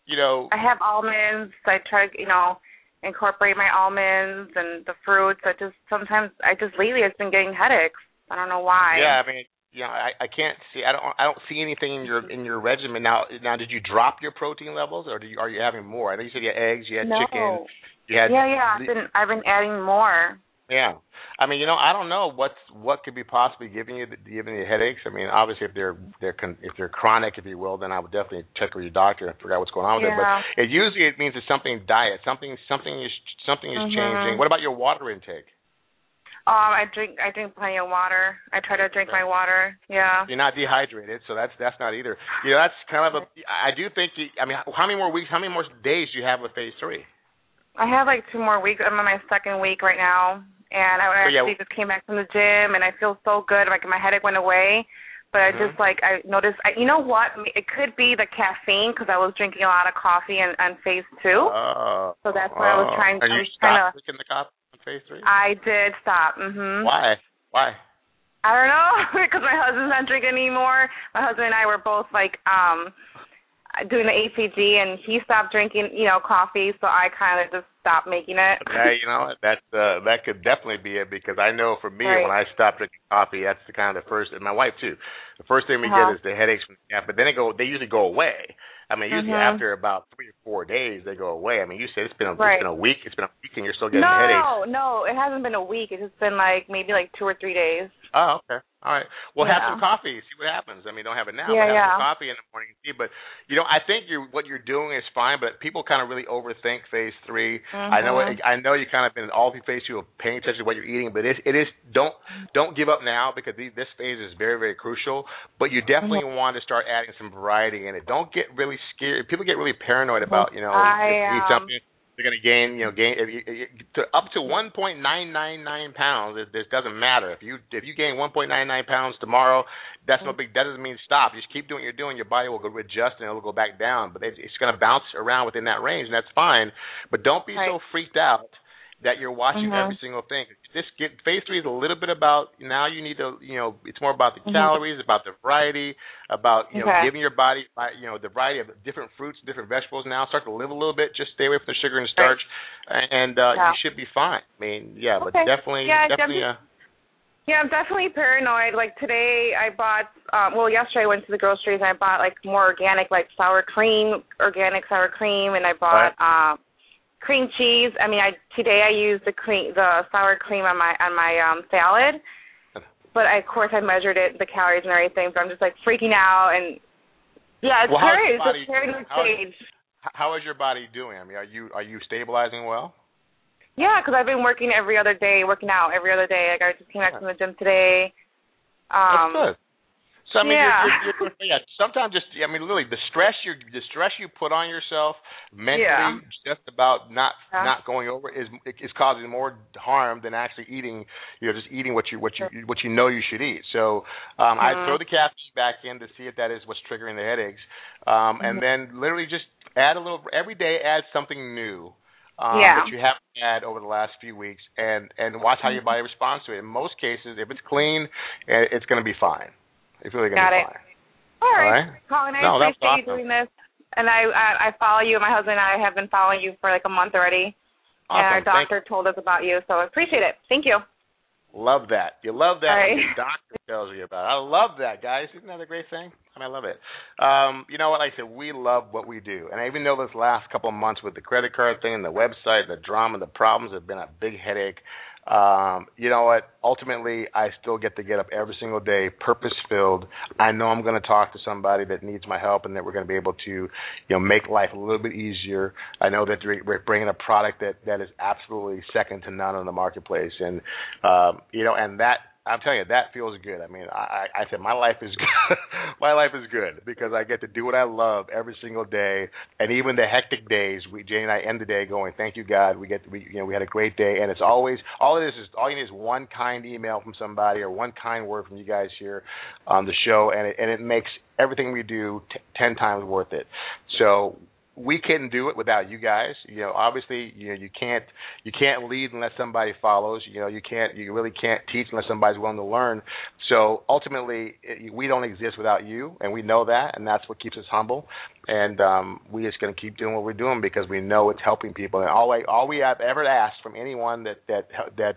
Speaker 3: you know.
Speaker 10: I have almonds. I try you know, incorporate my almonds and the fruits. I just sometimes I just lately it's been getting headaches. I don't know why.
Speaker 3: Yeah, I mean, you know, I, I can't see. I don't. I don't see anything in your in your regimen now. Now, did you drop your protein levels, or do you, are you having more? I know you said you had eggs, you had
Speaker 10: no.
Speaker 3: chicken, you had
Speaker 10: yeah, yeah. I've been I've been adding more.
Speaker 3: yeah. I mean, you know, I don't know what's what could be possibly giving you the, giving you headaches. I mean, obviously, if they're they're con, if they're chronic, if you will, then I would definitely check with your doctor and figure out what's going on with it. But it usually it means it's something diet, something something is something is
Speaker 10: Mhm.
Speaker 3: changing. What about your water intake?
Speaker 10: Um, I drink I drink plenty of water. I try to drink my water. Yeah.
Speaker 3: You're not dehydrated, so that's that's not either. You know, that's kind of a. I do think. You, I mean, how many more weeks? How many more days do you have with phase three?
Speaker 10: I have like two more weeks. I'm on my second week right now, and I
Speaker 3: So, yeah.
Speaker 10: actually just came back from the gym, and I feel so good. Like my headache went away, but I
Speaker 3: Mhm.
Speaker 10: just like I noticed. I, you know what? It could be the caffeine because I was drinking a lot of coffee and on phase two.
Speaker 3: Oh.
Speaker 10: So that's why I was
Speaker 3: oh.
Speaker 10: trying-
Speaker 3: And
Speaker 10: I
Speaker 3: you
Speaker 10: was trying
Speaker 3: stopped
Speaker 10: to-
Speaker 3: drinking the coffee phase three?
Speaker 10: I did stop. Mhm.
Speaker 3: Why? Why?
Speaker 10: I don't know because my husband's not drinking anymore. My husband and I were both like um doing the HCG, and he stopped drinking, you know, coffee. So I kind of just stopped making it.
Speaker 3: Yeah, you know what? That uh, that could definitely be it because I know for me
Speaker 10: Right.
Speaker 3: when I stopped drinking coffee, that's the kind of the first, and my wife too. The first thing we
Speaker 10: Uh-huh.
Speaker 3: get is the headaches from yeah, but then they go. They usually go away. I mean, usually
Speaker 10: Mhm.
Speaker 3: after about three or four days, they go away. I mean, you said it's been a,
Speaker 10: Right.
Speaker 3: it's been a week. It's been a week, and you're still getting the headaches.
Speaker 10: No, no, it hasn't been a week. It's just been like maybe like two or three days.
Speaker 3: Oh, okay. All right. Well, have some coffee. See what happens. I mean, don't have it now,
Speaker 10: Yeah,
Speaker 3: but have some coffee in the morning and see. But you know, I think you're what you're doing is fine. But people kind of really overthink phase 3 I know. I know you kind of been in all through phase two of paying attention to what you're eating, but it, it is don't don't give up now because this phase is very very crucial. But you definitely
Speaker 10: Mm-hmm.
Speaker 3: want to start adding some variety in it. Don't get really scared. People get really paranoid about you know
Speaker 10: I,
Speaker 3: if you eat
Speaker 10: um,
Speaker 3: something they're going to gain, you know, gain if you, if you- to, up to 1.999 pounds. It, it doesn't matter if you if you gain 1.99 pounds tomorrow. That's no mm. big. That doesn't mean stop. Just keep doing what you're doing. Your body will go adjust and it'll go back down. But it, it's going to bounce around within that range, and that's fine. But don't be so freaked out that you're watching
Speaker 10: Mhm.
Speaker 3: every single thing. This get phase three is a little bit about now. You need to, you know, it's more about the
Speaker 10: Mhm.
Speaker 3: calories, about the variety, about you know giving your body, you know, the variety of different fruits, different vegetables. Now start to live a little bit. Just stay away from the sugar and starch, and uh,
Speaker 10: Yeah.
Speaker 3: you should be fine. I mean, yeah, but
Speaker 10: Okay.
Speaker 3: definitely,
Speaker 10: Yeah, I
Speaker 3: definitely. Uh,
Speaker 10: Yeah, I'm definitely paranoid. Like today, I bought. Um, well, yesterday I went to the groceries and I bought like more organic, like sour cream, organic sour cream, and I bought um, cream cheese. I mean, I today I used the cream, the sour cream on my on my um salad. But I, of course, I measured it, the calories and everything. But I'm just like freaking out, and yeah, it's
Speaker 3: Well,
Speaker 10: scary. It's
Speaker 3: body-
Speaker 10: a paranoid
Speaker 3: how's-
Speaker 10: stage.
Speaker 3: h- how is your body doing? I mean, are you are you stabilizing well?
Speaker 10: Yeah, because I've been working every other day, working out every other day. Like I just came back from the gym today. Um,
Speaker 3: That's good. So I mean,
Speaker 10: yeah.
Speaker 3: you're, you're, you're, yeah. Sometimes just I mean, literally, the stress you the stress you put on yourself mentally,
Speaker 10: Yeah.
Speaker 3: just about not
Speaker 10: Yeah.
Speaker 3: not going over is is causing more harm than actually eating. You know, just eating what you what you what you know you should eat. So um, I
Speaker 10: Mhm.
Speaker 3: throw the caffeine back in to see if that is what's triggering the headaches, um, and
Speaker 10: Mhm.
Speaker 3: then literally just add a little every day. Add something new. Um,
Speaker 10: Yeah.
Speaker 3: that you haven't had over the last few weeks, and and watch how your body responds to it. In most cases, if it's clean, eh, it's going to be fine. It's really to
Speaker 10: Got
Speaker 3: be
Speaker 10: it. All right,
Speaker 3: All right.
Speaker 10: Colin, I
Speaker 3: No,
Speaker 10: appreciate you
Speaker 3: awesome.
Speaker 10: doing this, and I, I I follow you. My husband and I have been following you for like a month already, and our
Speaker 3: Awesome. Thank
Speaker 10: doctor told us about you, so I appreciate it. Thank you.
Speaker 3: Love that. You love that
Speaker 10: right.
Speaker 3: your doctor tells you about it. I love that, guys. Isn't that a great thing? I mean, I love it. Um, you know what? Like I said, we love what we do. And even though this last couple of months with the credit card thing and the website, and the drama, and the problems have been a big headache, um, you know what? Ultimately, I still get to get up every single day, purpose filled. I know I'm going to talk to somebody that needs my help, and that we're going to be able to, you know, make life a little bit easier. I know that we're bringing a product that that is absolutely second to none on the marketplace, and um, you know, and that I'm telling you, that feels good. I mean, I, I said my life is good. my life is good because I get to do what I love every single day, and even the hectic days. We Jane and I end the day going, "Thank you, God." We get, we, you know, we had a great day, and it's always all it is is all you need is one kind email from somebody or one kind word from you guys here on the show, and it and it makes everything we do t- ten times worth it. So we couldn't do it without you guys. You know, obviously, you know, you can't you can't lead unless somebody follows. You know, you can't you really can't teach unless somebody's willing to learn. So ultimately, it, we don't exist without you, and we know that, and that's what keeps us humble. And um, we just going to keep doing what we're doing because we know it's helping people. And all I, all we have ever asked from anyone that that that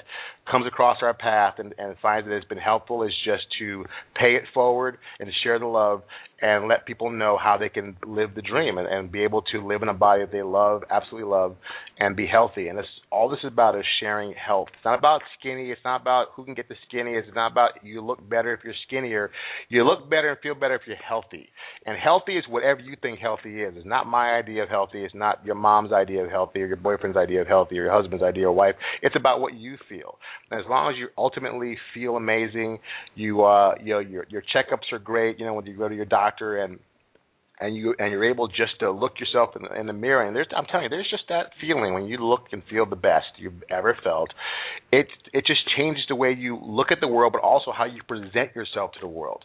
Speaker 3: comes across our path and, and finds that it's been helpful is just to pay it forward and share the love and let people know how they can live the dream and, and be able to live in a body that they love, absolutely love, and be healthy. And all this is about is sharing health. It's not about skinny. It's not about who can get the skinniest. It's not about you look better if you're skinnier. You look better and feel better if you're healthy. And healthy is whatever you think healthy is. It's not my idea of healthy. It's not your mom's idea of healthy or your boyfriend's idea of healthy or your husband's idea of wife. It's about what you feel. And as long as you ultimately feel amazing, you uh you know your your checkups are great. You know when you go to your doctor and and you and you're able just to look yourself in the, in the mirror and there's I'm telling you there's just that feeling when you look and feel the best you've ever felt. It it just changes the way you look at the world but also how you present yourself to the world.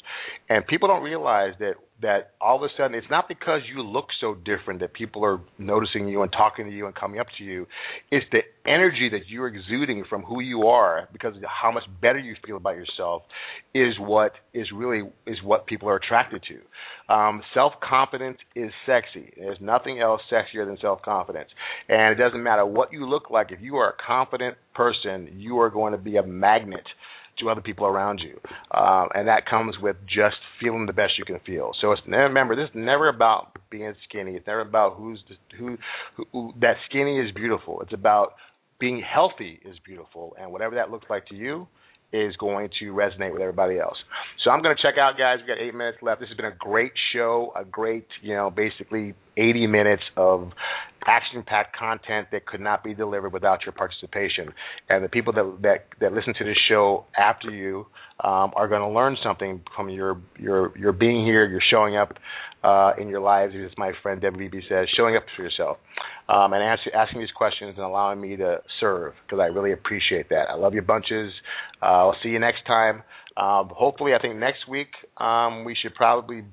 Speaker 3: And people don't realize that that all of a sudden it's not because you look so different that people are noticing you and talking to you and coming up to you. It's the energy that you're exuding from who you are because of how much better you feel about yourself is what is really is what people are attracted to. Um, self confidence is sexy. There's nothing else sexier than self confidence and it doesn't matter what you look like. If you are a confident person you are going to be a magnet to other people around you, um, and that comes with just feeling the best you can feel. So it's remember, this is never about being skinny. It's never about who's the, who, who, who that skinny is beautiful. It's about being healthy is beautiful, and whatever that looks like to you is going to resonate with everybody else. So I'm going to check out, guys. We got eight minutes left. This has been a great show, a great, you know, basically 80 minutes of action-packed content that could not be delivered without your participation. And the people that that, that listen to this show after you um, are going to learn something from your your your being here, your showing up uh, in your lives, as my friend Levy says, showing up for yourself, um, and answer, asking these questions and allowing me to serve because I really appreciate that. I love you bunches. Uh, I'll see you next time. Um, hopefully, I think next week um, we should probably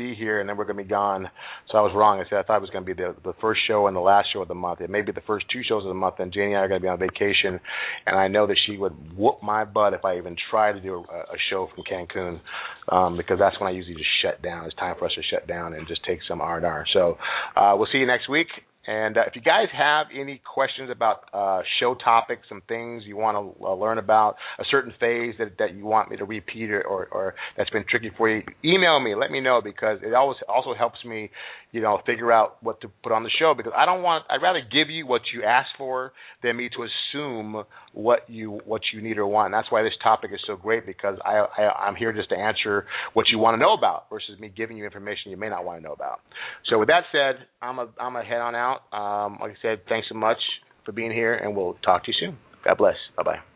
Speaker 3: be here and then we're going to be gone. So I was wrong. I said I thought it was going to be the the first show and the last show of the month. It may be the first two shows of the month. And Janie and I are going to be on vacation, and I know that she would whoop my butt if I even try to do a, a show from Cancun, um, because that's when I usually just shut down. It's time for us to shut down and just take some R and R. So uh, we'll see you next week. And uh, if you guys have any questions about uh, show topics, some things you want to uh, learn about, a certain phase that, that you want me to repeat or, or, or that's been tricky for you, email me. Let me know because it always also helps me, you know, figure out what to put on the show because I don't want. I'd rather give you what you ask for than me to assume what you what you need or want. That's why this topic is so great because I, I I'm here just to answer what you want to know about versus me giving you information you may not want to know about. So with that said, I'm a I'm a head on out. Um, like I said, thanks so much for being here, and we'll talk to you soon. God bless. Bye bye.